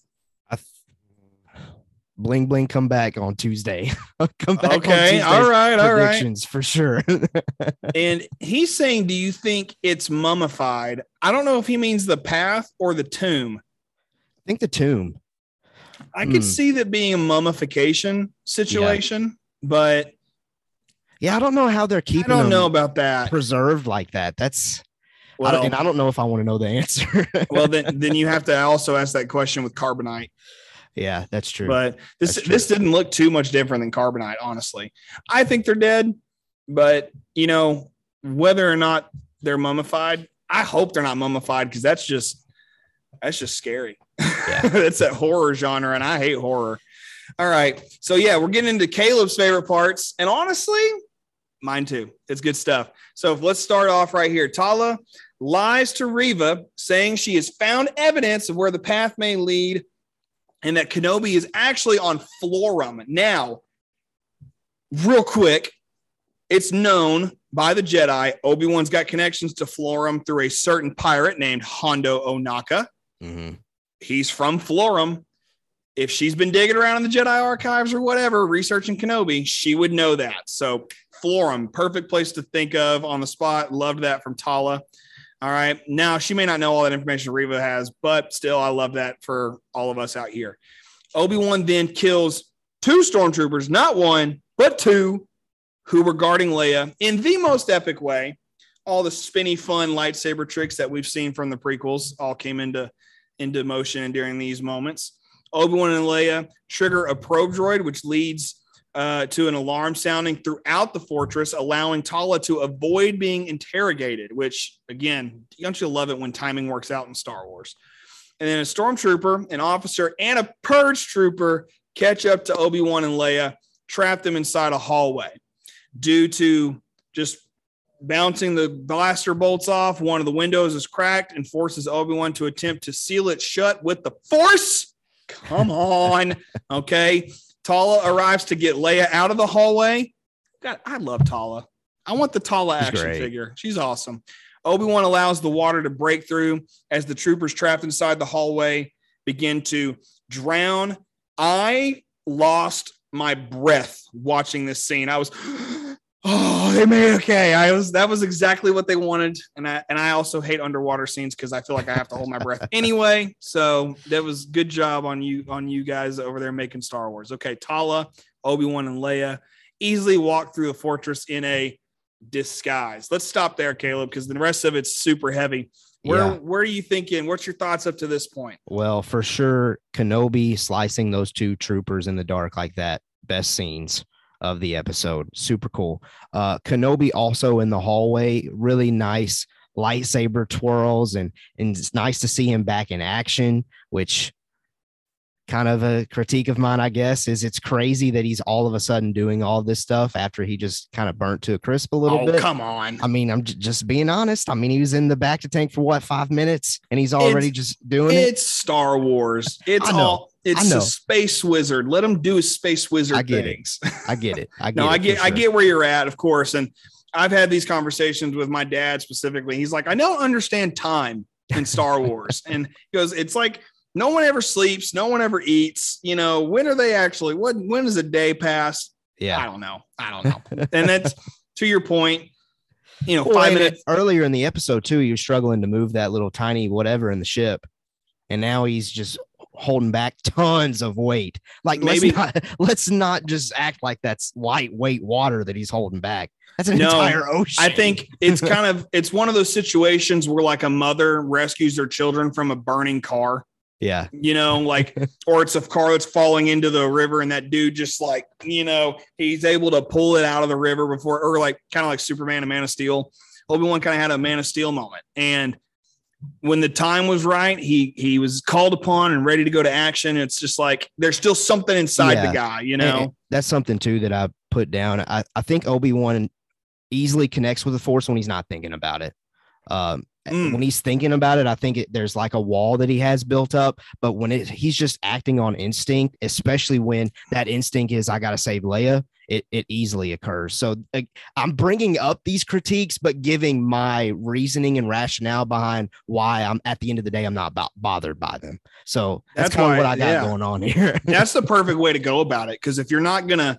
Bling bling come back on Tuesday. come back on Okay, all right, all right. predictions for sure. And he's saying, "Do you think it's mummified?" I don't know if he means the path or the tomb. I think the tomb. I could Hmm. see that being a mummification situation, but Yeah, I don't know how they're keeping. I don't them know about that. preserved like that. That's I don't, Well, and I don't know if I want to know the answer. well, then then you have to also ask that question with carbonite. yeah, that's true. But this true. this didn't look too much different than carbonite, honestly. I think they're dead, but you know whether or not they're mummified, I hope they're not mummified because that's just that's just scary. That's that horror genre, and I hate horror. All right, so yeah, we're getting into Caleb's favorite parts, and honestly, mine too. It's good stuff. So let's start off right here. Tala lies to Reva, saying she has found evidence of where the path may lead and that Kenobi is actually on Florrum. Now, real quick, it's known by the Jedi Obi Wan's got connections to Florrum through a certain pirate named Hondo Ohnaka. Mhm. He's from Florrum. If she's been digging around in the Jedi archives or whatever, researching Kenobi, she would know that. So, Florrum, perfect place to think of on the spot. Loved that from Tala. All right. Now, she may not know all that information Reva has, but still, I love that for all of us out here. Obi Wan then kills two stormtroopers, not one, but two, who were guarding Leia in the most epic way. All the spinny, fun lightsaber tricks that we've seen from the prequels all came into, into motion during these moments. Obi Wan and Leia trigger a probe droid, which leads uh, to an alarm sounding throughout the fortress, allowing Tala to avoid being interrogated. Which, again, don't you love it when timing works out in Star Wars? And then a stormtrooper, an officer, and a purge trooper catch up to Obi Wan and Leia, trap them inside a hallway. Due to just bouncing the blaster bolts off, one of the windows is cracked and forces Obi Wan to attempt to seal it shut with the Force. Come on. Okay. Tala arrives to get Leia out of the hallway. God, I love Tala. I want the Tala She's action great. figure. She's awesome. Obi Wan allows the water to break through as the troopers trapped inside the hallway begin to drown. I lost my breath watching this scene. I was, oh, they made okay. I was that was exactly what they wanted, and I and I also hate underwater scenes because I feel like I have to hold my breath anyway. So that was good job on you on you guys over there making Star Wars. Okay, Tala, Obi Wan, and Leia easily walk through the fortress in a disguise. Let's stop there, Caleb, because the rest of it's super heavy. Where Yeah. where are you thinking? What's your thoughts up to this point? Well, for sure, Kenobi slicing those two troopers in the dark like that. Best scenes of the episode. Super cool. Uh, Kenobi also in the hallway. Really nice lightsaber twirls, and and it's nice to see him back in action. Which kind of a critique of mine, I guess, is it's crazy that he's all of a sudden doing all this stuff after he just kind of burnt to a crisp a little oh, bit. come on. I mean, I'm j- just being honest. I mean, he was in the bacta tank for what five minutes, and he's already It's- just doing it. It's Star Wars. It's all it's a space wizard. Let him do his space wizard I get it. I get it. I get no, I get I get where you're at, of course. And I've had these conversations with my dad specifically. He's like, I don't understand time in Star Wars. and he goes, It's like no one ever sleeps, no one ever eats. You know, when are they actually what when does a day pass? Yeah. I don't know. I don't know. and that's to your point. you know, Well, five minutes. earlier in the episode too, he was struggling to move that little tiny whatever in the ship, and now he's just holding back tons of weight. Like Maybe- let's not, let's not just act like that's lightweight water that he's holding back. That's an No, entire ocean. I think it's kind of it's one of those situations where like a mother rescues their children from a burning car, Yeah, you know, like or it's a car that's falling into the river and that dude just like, you know, he's able to pull it out of the river before or like kind of like Superman and Man of Steel. Obi-Wan kind of had a Man of Steel moment. And when the time was right, he he was called upon and ready to go to action. It's just like there's still something inside Yeah. the guy, you know. and that's something too that I put down. I, I think Obi Wan easily connects with the Force when he's not thinking about it. Um, Mm. When he's thinking about it, I think it, there's like a wall that he has built up. But when it, he's just acting on instinct, especially when that instinct is I got to save Leia, it it easily occurs. So like, I'm bringing up these critiques, but giving my reasoning and rationale behind why I'm at the end of the day I'm not bo- bothered by them. So that's, That's kind of what I got yeah. going on here. that's the perfect way to go about it. Because if you're not gonna,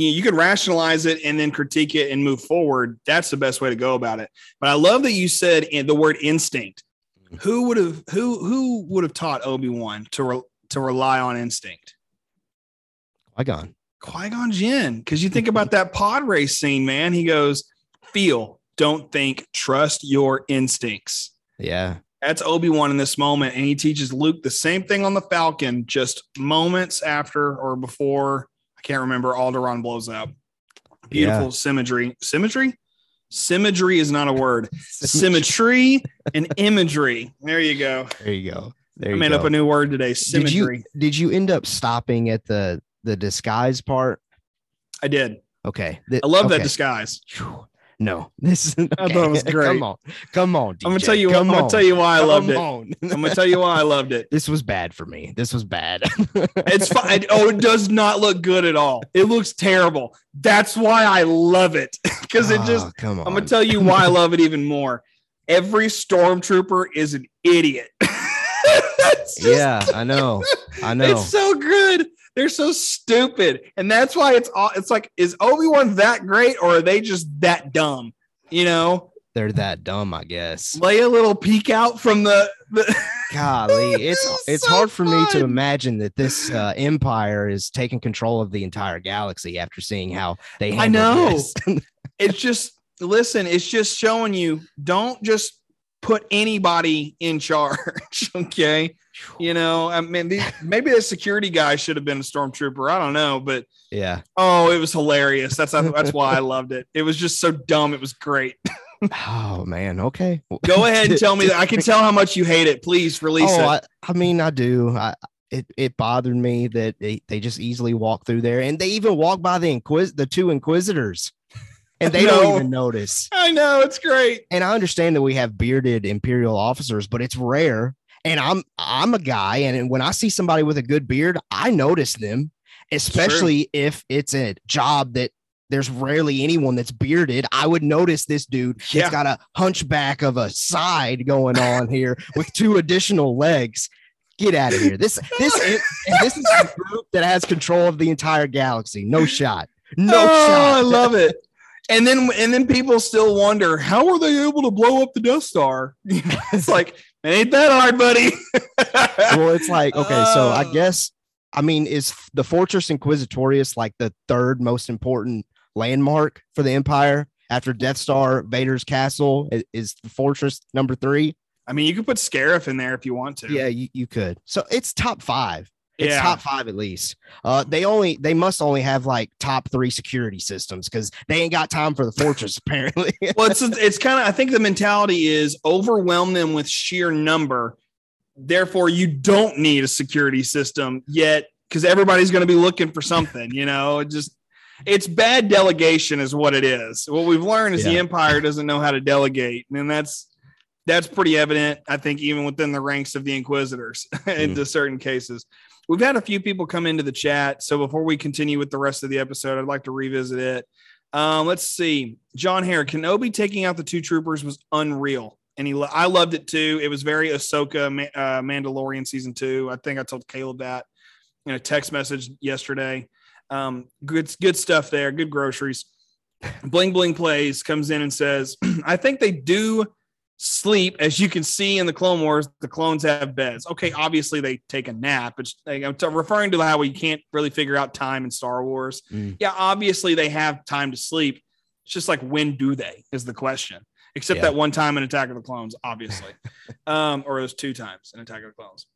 you, know, you could rationalize it and then critique it and move forward. That's the best way to go about it. But I love that you said in the word instinct. Mm-hmm. Who would have who who would have taught Obi Wan to re, to rely on instinct? I gone. Qui Gon Jinn. Because you think about that pod race scene, man. He goes, "Feel, don't think, trust your instincts." Yeah. That's Obi Wan in this moment, and he teaches Luke the same thing on the Falcon, just moments after or before. I can't remember. Alderaan blows up. Beautiful symmetry. Symmetry. Symmetry is not a word. Symmetry and imagery. There you go. There you go. There I you made go. up a new word today. did Symmetry. you did you end up stopping at the the disguise part? I did. Okay. Th- I love that disguise. Phew. No, this is. I thought it was great. Come on, come on. I'm gonna DJ. tell you. Come I'm on. gonna tell you why I loved Come it. I'm gonna tell you why I loved it. this was bad for me. This was bad. It's fine. Oh, it does not look good at all. It looks terrible. That's why I love it because it just Oh, come on. I'm gonna tell you why I love it even more. Every stormtrooper is an idiot. Just- yeah, I know. I know. It's so. They're so stupid, and that's why it's all. It's like, is Obi Wan that great, or are they just that dumb? You know, They're that dumb, I guess. lay a little peek out from the. the Golly, it's It's so hard for me to imagine that this uh, empire is taking control of the entire galaxy after seeing how they. I know. it's just listen. It's just showing you. Don't just put anybody in charge. Okay. You know, I mean, these, maybe the security guy should have been a stormtrooper. I don't know, but yeah. oh, it was hilarious. That's that's why I loved it. It was just so dumb. It was great. Oh man. Okay. Go ahead and tell me that. I can tell how much you hate it. Please release oh, it. I, I mean, I do. I, it it bothered me that they, they just easily walk through there, and they even walk by the inquis the two inquisitors, and they don't even notice. I know it's great. And I understand that we have bearded imperial officers, but it's rare. And I'm I'm a guy, and when I see somebody with a good beard, I notice them, especially if it's a job that there's rarely anyone that's bearded. I would notice this dude. Yeah. It's got a hunchback of a side going on here with two additional legs. Get out of here. This this is this is a group that has control of the entire galaxy. No shot. No oh, shot. I love it. And then and then people still wonder how are they able to blow up the Death Star? it's like it ain't that hard, buddy. well, it's like okay, so I Oh. guess I mean, is the Fortress Inquisitorius like the third most important landmark for the Empire after Death Star, Vader's castle? Is the fortress number three? I mean, you could put Scarif in there if you want to. Yeah, you, you could. So it's top five. It's Yeah. top five at least. Uh, they only they must only have like top three security systems because they ain't got time for the fortress apparently. well, it's it's kind of I think the mentality is overwhelm them with sheer number. Therefore, you don't need a security system yet because everybody's going to be looking for something. You know, it just it's bad delegation is what it is. What we've learned is the empire doesn't know how to delegate, and that's that's pretty evident. I think even within the ranks of the inquisitors, into certain cases. We've had a few people come into the chat. So before we continue with the rest of the episode, I'd like to revisit it. Um, let's see. John Hare, Kenobi taking out the two troopers was unreal. And he, I loved it too. It was very Ahsoka, uh, Mandalorian season two. I think I told Caleb that in a text message yesterday. Um, good, good stuff there. Good groceries. Bling Bling plays comes in and says, I think they do sleep. As you can see in the Clone Wars, the clones have beds. Okay, obviously they take a nap. It's like, I'm t- referring to how we can't really figure out time in Star Wars. Mm. Yeah, obviously they have time to sleep. It's just like when do they is the question. Except Yeah. that one time in Attack of the Clones, obviously, um, or those two times in Attack of the Clones.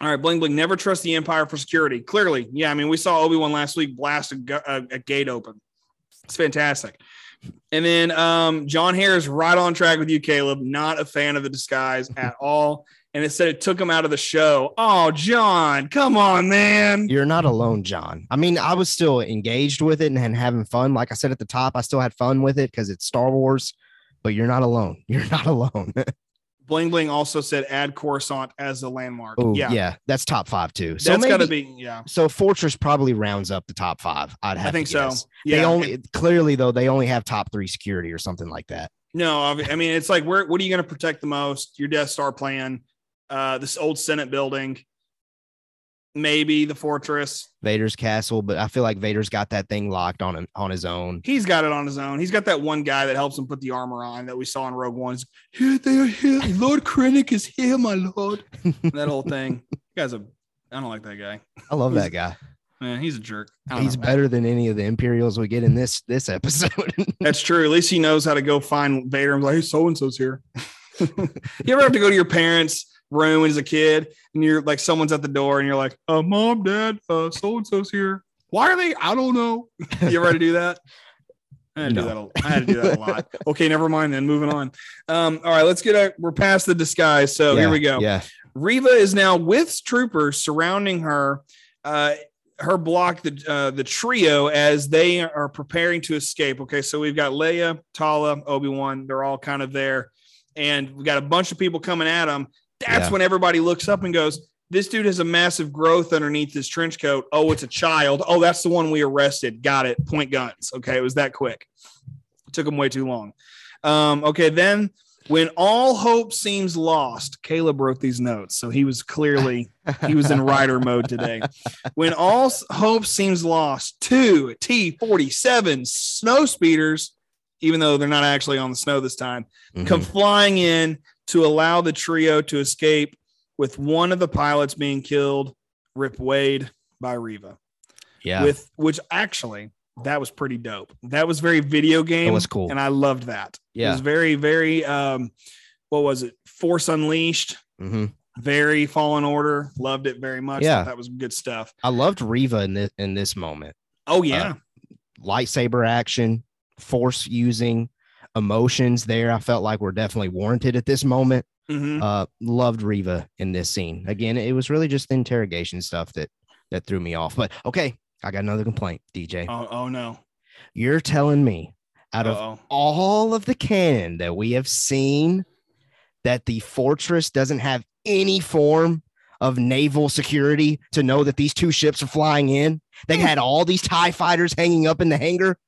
All right, Bling Bling never trust the Empire for security. Clearly, yeah. I mean, we saw Obi Wan last week blast a, a, a gate open. It's fantastic. And then um, John Harris, right on track with you, Caleb. Not a fan of the disguise at all. And it said it took him out of the show. Oh, John, come on, man. You're not alone, John. I mean, I was still engaged with it and, and having fun. Like I said at the top, I still had fun with it because it's Star Wars. But you're not alone. You're not alone. Bling Bling also said add Coruscant as a landmark. oh yeah, yeah. that's top five too. So that's got to be. Yeah, So Fortress probably rounds up the top five. I'd have I think so. Yeah, They only clearly though they only have top three security or something like that. No, I I mean it's like where what are you going to protect the most? Your Death Star plan, uh, this old Senate building, maybe the fortress. Vader's castle, but I feel like Vader's got that thing locked on him on his own. He's got it on his own. He's got that one guy that helps him put the armor on that we saw in Rogue One. He's, Here they are here. Lord Krennic is here, my lord. that whole thing. Guy's a. I don't like that guy. I love that guy. Man, he's a jerk. He's know. better than any of the Imperials we get in this this episode. That's true. At least he knows how to go find Vader and be like, hey, so and so's here. you ever have to go to your parents' room as a kid and you're like, someone's at the door and you're like, uh, mom, dad, uh, so and so's here. Why are they? I don't know. You ever had to do that? I had to do that. A, I had to do that a lot. Okay, never mind. Then moving on. Um, all right, let's get a. We're past the disguise, so Yeah, here we go. Yeah. Reva is now with troopers surrounding her. Uh, her block the uh, the trio as they are preparing to escape. Okay, so we've got Leia, Tala, Obi Wan. They're all kind of there, and we've got a bunch of people coming at them. That's Yeah. when everybody looks up and goes, "This dude has a massive growth underneath his trench coat. Oh, it's a child. Oh, that's the one we arrested. Got it. Point guns. Okay, it was that quick. It took them way too long. Um, okay, then when all hope seems lost, Caleb wrote these notes, so he was clearly he was in rider mode today. When all hope seems lost, two T forty seven snow speeders, even though they're not actually on the snow this time, Mhm. come flying in to allow the trio to escape. With one of the pilots being killed, Rip Wade by Reva. yeah. With which actually that was pretty dope. That was very video game. That was cool. and I loved that. It yeah. was very, very um, what was it? Force Unleashed, hmm very Fallen Order. Loved it very much. Yeah. That was good stuff. I loved Reva in this in this moment. Oh yeah, Lightsaber action, force using, emotions there. I felt like were definitely warranted at this moment. Mhm. Uh, loved Reva in this scene. Again, it was really just the interrogation stuff that that threw me off. But okay, I got another complaint, DJ. Oh, oh no. You're telling me out of Uh-oh. all of the canon that we have seen that the fortress doesn't have any form of naval security to know that these two ships are flying in. They had all these TIE fighters hanging up in the hangar.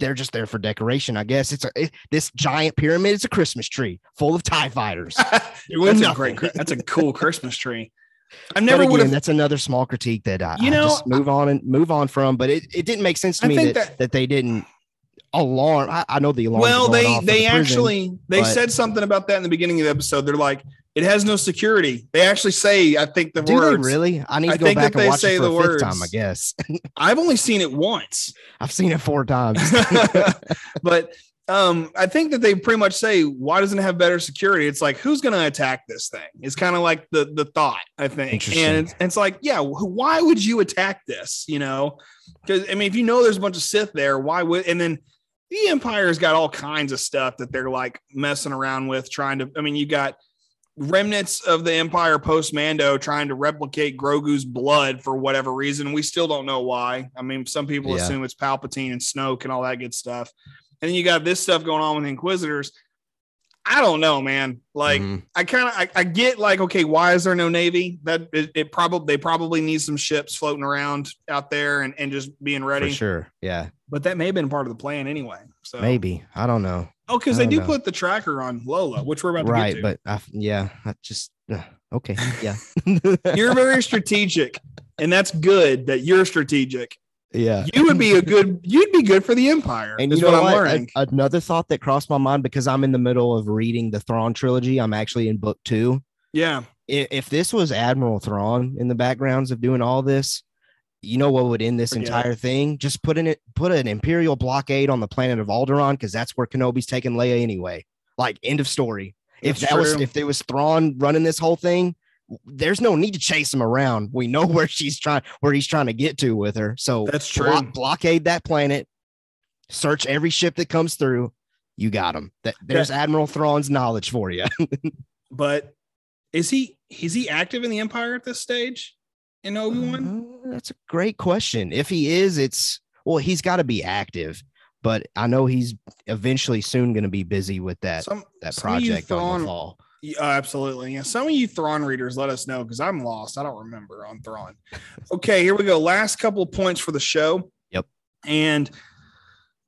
They're just there for decoration, I guess. It's a it- this giant pyramid. It's a Christmas tree full of TIE fighters. that's a great. That's a cool Christmas tree. I never would have. that's another small critique that I, You I know, just move on and move on from. But it, it didn't make sense to I me that, that- that they didn't alarm. I, I know the alarm. Well, they they actually. actually they but- said something about that in the beginning of the episode. They're like, it has no security. They actually say, I think the Do words. they really? I need to I go think back and they watch say it for the a fifth time. I guess I've only seen it once. I've seen it four times. but um, I think that they pretty much say, why doesn't it have better security? It's like, who's going to attack this thing? It's kind of like the the thought, I think. And it's, it's like, yeah, why would you attack this? You know, because I mean, if you know there's a bunch of Sith there, why would? And then the Empire's got all kinds of stuff that they're like messing around with, trying to. I mean, you got remnants of the Empire post Mando trying to replicate Grogu's blood for whatever reason. We still don't know why. I mean, some people Yeah. assume it's Palpatine and Snoke and all that good stuff. And then you got this stuff going on with Inquisitors. I don't know, man. Like, Mhm. I kind of I, I get like, okay, why is there no navy? That it, it probably they probably need some ships floating around out there and, and just being for ready. sure. Yeah, But that may have been part of the plan anyway. So maybe. I don't know. Oh, because they don't know. put the tracker on Lola, which we're about to Right, but I, yeah, I just uh, okay. Yeah, you're very strategic, and that's good that you're strategic. Yeah. You would be a good. You'd be good for the Empire. And is you know what what? I'm another thought that crossed my mind because I'm in the middle of reading the Thrawn trilogy. I'm actually in book two. yeah. I- If this was Admiral Thrawn in the backgrounds of doing all this, you know what would end this Forget it. entire thing? Just put in it, put an Imperial blockade on the planet of Alderaan because that's where Kenobi's taking Leia anyway. Like end of story. If That's that was if there was Thrawn running this whole thing, there's no need to chase him around. We know where she's trying, where he's trying to get to with her. So That's block- true. blockade that planet, search every ship that comes through. You got him. That there's Admiral Thrawn's knowledge for you. But is he? Is he active in the Empire at this stage? In Obi Wan? Uh, that's a great question. If he is, it's well, he's got to be active. But I know he's eventually soon going to be busy with that Some that some of you project on the fall. Yeah, absolutely. Yeah. Some of you Thrawn readers, let us know because I'm lost. I don't remember on Thrawn. Okay, here we go. Last couple of points for the show. Yep. And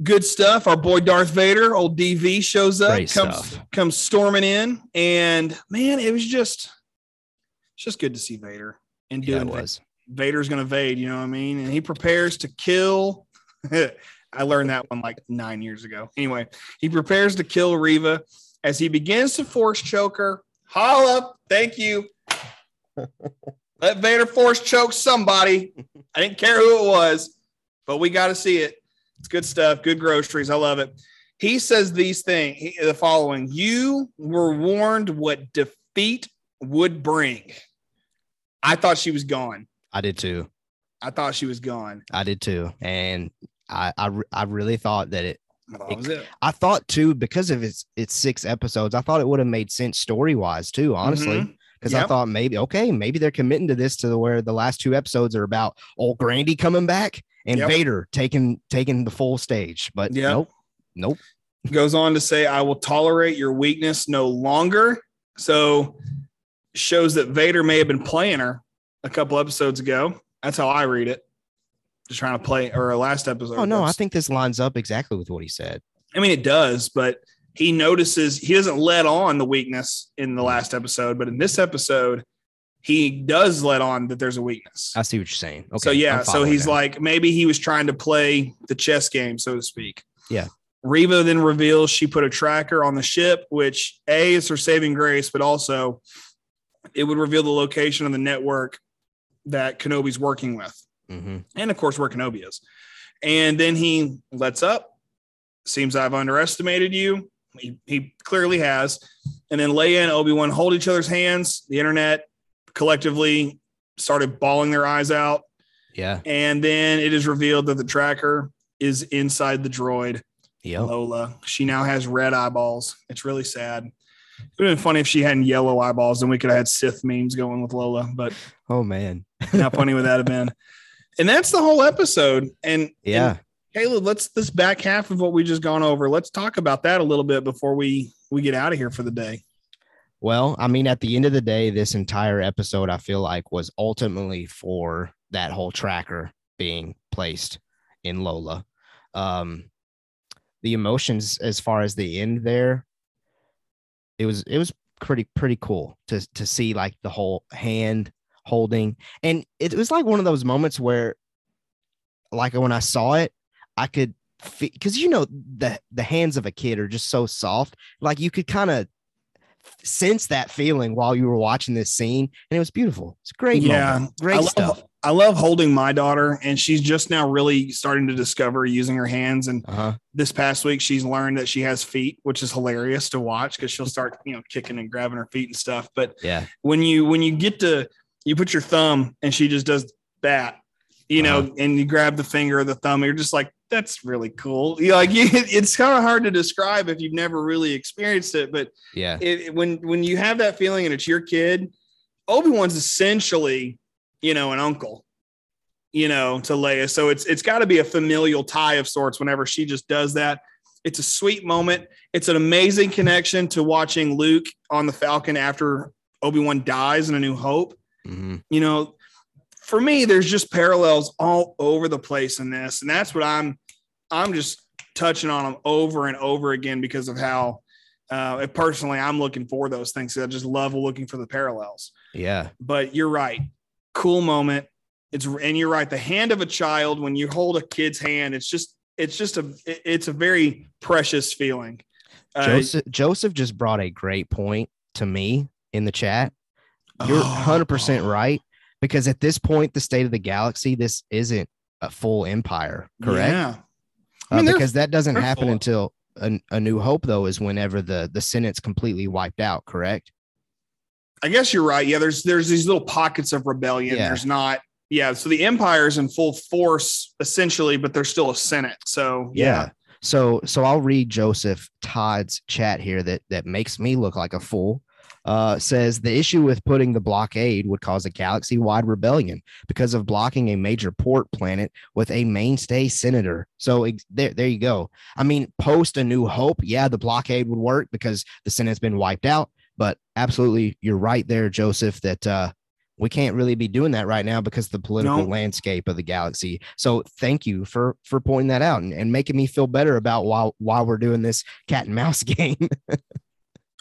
good stuff. Our boy Darth Vader, old DV, shows up, Great comes stuff. comes storming in, and man, it was just it's just good to see Vader and Yeah, doing it was. Vader's gonna evade, you know what I mean? And he prepares to kill. I learned that one like nine years ago. Anyway, he prepares to kill Reva as he begins to force choke her. Holla, thank you. Let Vader force choke somebody. I didn't care who it was, but we got to see it. It's good stuff, good groceries. I love it. He says these things, the following You were warned what defeat would bring. I thought she was gone. I did too. I thought she was gone. I did too. And I I, I really thought that it. I was it. I thought too because of its its six episodes. I thought it would have made sense story wise too. Honestly. Mhm. because I thought maybe okay, maybe they're committing to this to the where the last two episodes are about old Grandy coming back and Yep. Vader taking taking the full stage. But Yep. nope, nope. Goes on to say, I will tolerate your weakness no longer. So shows that Vader may have been playing her a couple episodes ago. That's how I read it. Just trying to play or last episode. Oh no, I think this lines up exactly with what he said. I mean, it does, but he notices he doesn't let on the weakness in the last episode, but in this episode, he does let on that there's a weakness. I see what you're saying. Okay. so yeah, so he's now. like maybe he was trying to play the chess game, so to speak. Yeah. Reva then reveals she put a tracker on the ship, which a is her saving grace, but also it would reveal the location of the network that Kenobi's working with Mhm. and of course where Kenobi is. And then he lets up. Seems I've underestimated you. He, he clearly has. And then Leia and Obi Wan hold each other's hands. The internet collectively started bawling their eyes out. yeah, And then it is revealed that the tracker is inside the droid, yep. Lola. She now has red eyeballs. It's really sad. It would have been funny if she had yellow eyeballs, then we could have had Sith memes going with Lola. But Oh man, how funny would that have been? And that's the whole episode. And yeah. and Caleb, let's this back half of what we just gone over. Let's talk about that a little bit before we we get out of here for the day. Well, I mean, at the end of the day, this entire episode, I feel like, was ultimately for that whole tracker being placed in Lola. Um, the emotions, as far as the end there, it was it was pretty pretty cool to to see like the whole hand holding, and it was like one of those moments where, like when I saw it, I could because you know the the hands of a kid are just so soft, like you could kind of sense that feeling while you were watching this scene, and it was beautiful. It's great, Yeah, moment. great I love, stuff. I love holding my daughter, and she's just now really starting to discover using her hands. And Uh huh. this past week, she's learned that she has feet, which is hilarious to watch because she'll start, you know, kicking and grabbing her feet and stuff. But Yeah. when you when you get to you put your thumb and she just does that, you know, Uh-huh. and you grab the finger or the thumb, you're just like, that's really cool. You know, like you, it's kind of hard to describe if you've never really experienced it, but Yeah. it- when when you have that feeling and it's your kid, Obi Wan's essentially, you know, an uncle, you know, to Leia. So it's it's got to be a familial tie of sorts. Whenever she just does that, it's a sweet moment. It's an amazing connection to watching Luke on the Falcon after Obi Wan dies in A New Hope. hmm You know, for me, there's just parallels all over the place in this, and that's what I'm I'm just touching on them over and over again because of how uh, personally I'm looking for those things. I just love looking for the parallels. Yeah. But you're right, cool moment. It's and you're right. The hand of a child when you hold a kid's hand, it's just it's just a it's a very precious feeling. Uh, Joseph Joseph just brought a great point to me in the chat. You're oh, 100% right because at this point the state of the galaxy this isn't a full empire, correct? Yeah. I Uh, mean, they're- because that doesn't happen full. until a, a new hope though is whenever the the senate's completely wiped out, correct? I guess you're right. Yeah, there's there's these little pockets of rebellion. Yeah. There's not. Yeah, so the empire is in full force essentially, but there's still a senate. So yeah, So so I'll read Joseph Todd's chat here that that makes me look like a fool. Uh, says the issue with putting the blockade would cause a galaxy wide rebellion because of blocking a major port planet with a mainstay senator. So ex- there, there you go. I mean, post a new hope. Yeah, the blockade would work because the Senate's been wiped out. But absolutely, you're right there, Joseph, that uh, we can't really be doing that right now because of the political No. landscape of the galaxy. So thank you for for pointing that out and, and making me feel better about why why we're doing this cat and mouse game.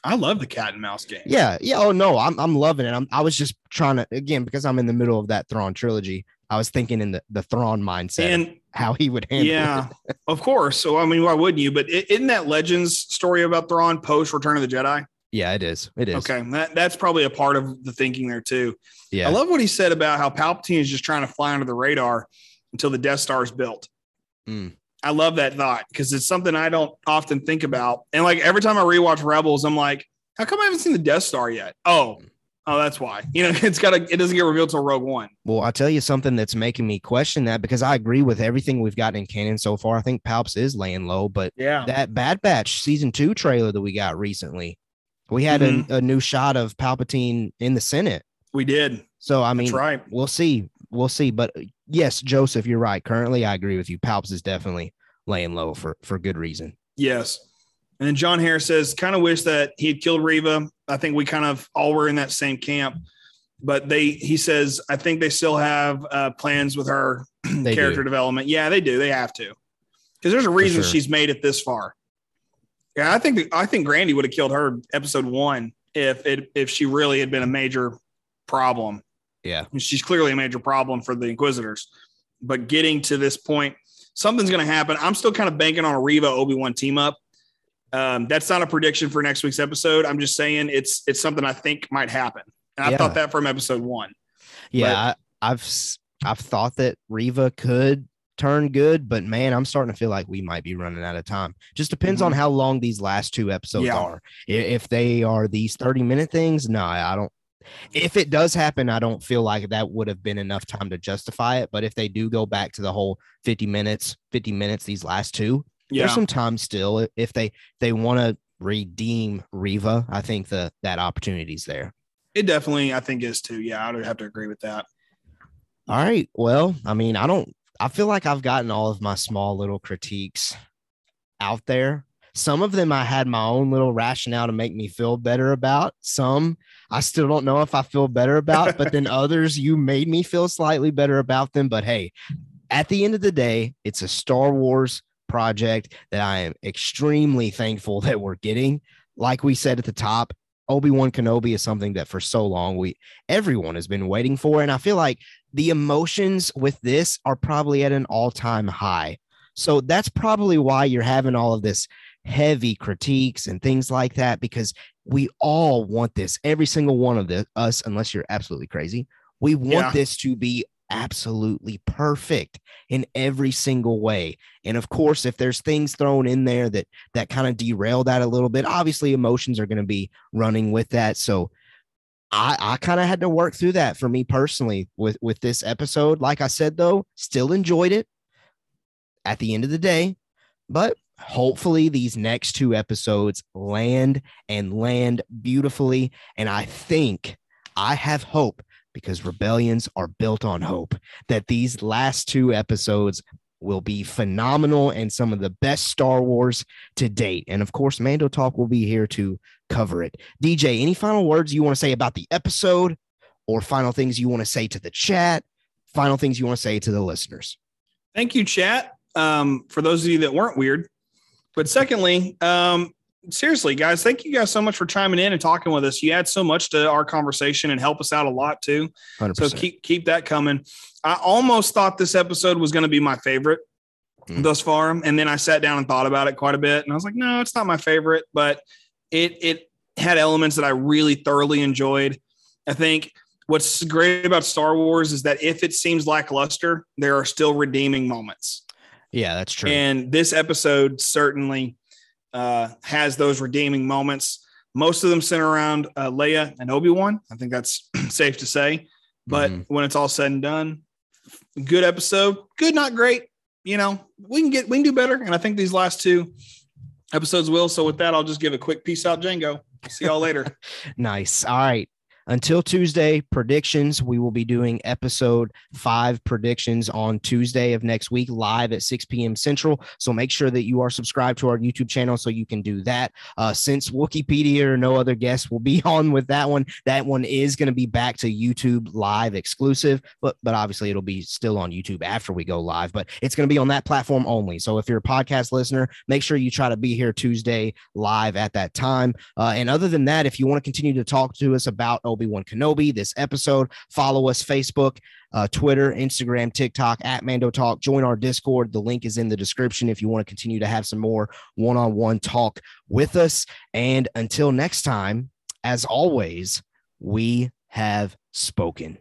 I love the cat and mouse game. yeah, yeah. Oh no, I'm I'm loving it. I'm I was just trying to again because I'm in the middle of that Thrawn trilogy. I was thinking in the the Thrawn mindset, and how he would handle yeah, it. of course. So I mean, why wouldn't you? But isn't that Legends story about Thrawn post Return of the Jedi? Yeah, it is. It is. Okay, that, that's probably a part of the thinking there too. Yeah. I love what he said about how Palpatine is just trying to fly under the radar until the Death Star is built. Mm. I love that thought because it's something I don't often think about. And like every time I rewatch Rebels, I'm like, how come I haven't seen the Death Star yet? Oh, oh, that's why. You know, it's got to. It doesn't get revealed till Rogue One. Well, I'll tell you something that's making me question that because I agree with everything we've gotten in canon so far. I think Palps is laying low, but Yeah, that Bad Batch season two trailer that we got recently, we had a, a new shot of Palpatine in the Senate. we did. So I mean, That's right. we'll see, we'll see. But yes, Joseph, you're right. Currently, I agree with you. Palps is definitely laying low for for good reason. Yes. And then John Harris says, kind of wish that he had killed Reva. I think we kind of all were in that same camp. But they, he says, I think they still have uh, plans with her character do. development. Yeah, they do. They have to, because there's a reason sure. she's made it this far. Yeah, I think I think Grandy would have killed her episode one if it if she really had been a major problem. Yeah, She's clearly a major problem for the Inquisitors. But getting to this point, something's going to happen. I'm still kind of banking on a Reva Obi Wan team up. Um, that's not a prediction for next week's episode. I'm just saying it's it's something I think might happen. And I Yeah. thought that from episode one. yeah. I, I've I've thought that Reva could turn good, but man, I'm starting to feel like we might be running out of time. Just depends on how long these last two episodes Mm-hmm. Yeah. are. If they are these 30 minute things, no, I don't. If it does happen, I don't feel like that would have been enough time to justify it. But if they do go back to the whole 50 minutes, 50 minutes, these last two, Yeah. there's some time still. If they they want to redeem Reva, I think the that opportunity's there. It definitely, I think, is too. Yeah, I would have to agree with that. All right. Well, I mean, I don't, I feel like I've gotten all of my small little critiques out there. Some of them I had my own little rationale to make me feel better about. Some I still don't know if I feel better about, but then others you made me feel slightly better about them. But hey, at the end of the day, it's a Star Wars project that I am extremely thankful that we're getting. Like we said at the top, Obi-Wan Kenobi is something that for so long we everyone has been waiting for. And I feel like the emotions with this are probably at an all-time high. So that's probably why you're having all of this heavy critiques and things like that because we all want this every single one of the, us unless you're absolutely crazy we want Yeah. this to be absolutely perfect in every single way and of course if there's things thrown in there that that kind of derail that a little bit obviously emotions are going to be running with that so I, I kind of had to work through that for me personally with with this episode. Like I said, though, still enjoyed it at the end of the day, but hopefully these next two episodes land and land beautifully. And I think I have hope because rebellions are built on hope that these last two episodes will be phenomenal and some of the best Star Wars to date. And of course, Mando Talk will be here to cover it. DJ, any final words you want to say about the episode or final things you want to say to the chat? Final things you want to say to the listeners? Thank you, chat. Um, for those of you that weren't weird. But secondly, um, seriously, guys, thank you guys so much for chiming in and talking with us. You add so much to our conversation and help us out a lot too. 100%. So keep keep that coming. I almost thought this episode was going to be my favorite Mm. thus far, and then I sat down and thought about it quite a bit, and I was like, no, it's not my favorite, but it it had elements that I really thoroughly enjoyed. I think what's great about Star Wars is that if it seems lackluster, there are still redeeming moments. yeah, that's true. And this episode certainly uh, has those redeeming moments. Most of them center around uh, Leia and Obi Wan. I think that's safe to say. But Mhm. when it's all said and done, good episode. Good, not great. You know, we can get we can do better. And I think these last two episodes will. So with that, I'll just give a quick peace out, Django. See y'all later. Nice. All right. Until Tuesday, predictions. We will be doing episode five predictions on Tuesday of next week, live at 6 p.m. Central. So make sure that you are subscribed to our YouTube channel so you can do that. Uh, since Wookieepedia or no other guests will be on with that one, that one is going to be back to YouTube live exclusive, but but obviously it'll be still on YouTube after we go live. But it's going to be on that platform only. So if you're a podcast listener, make sure you try to be here Tuesday live at that time. Uh, and other than that, if you want to continue to talk to us about Obi Wan Kenobi, this episode, follow us Facebook, uh, Twitter, Instagram, TikTok at Mando Talk. Join our Discord. The link is in the description if you want to continue to have some more one on one talk with us. And until next time, as always, we have spoken.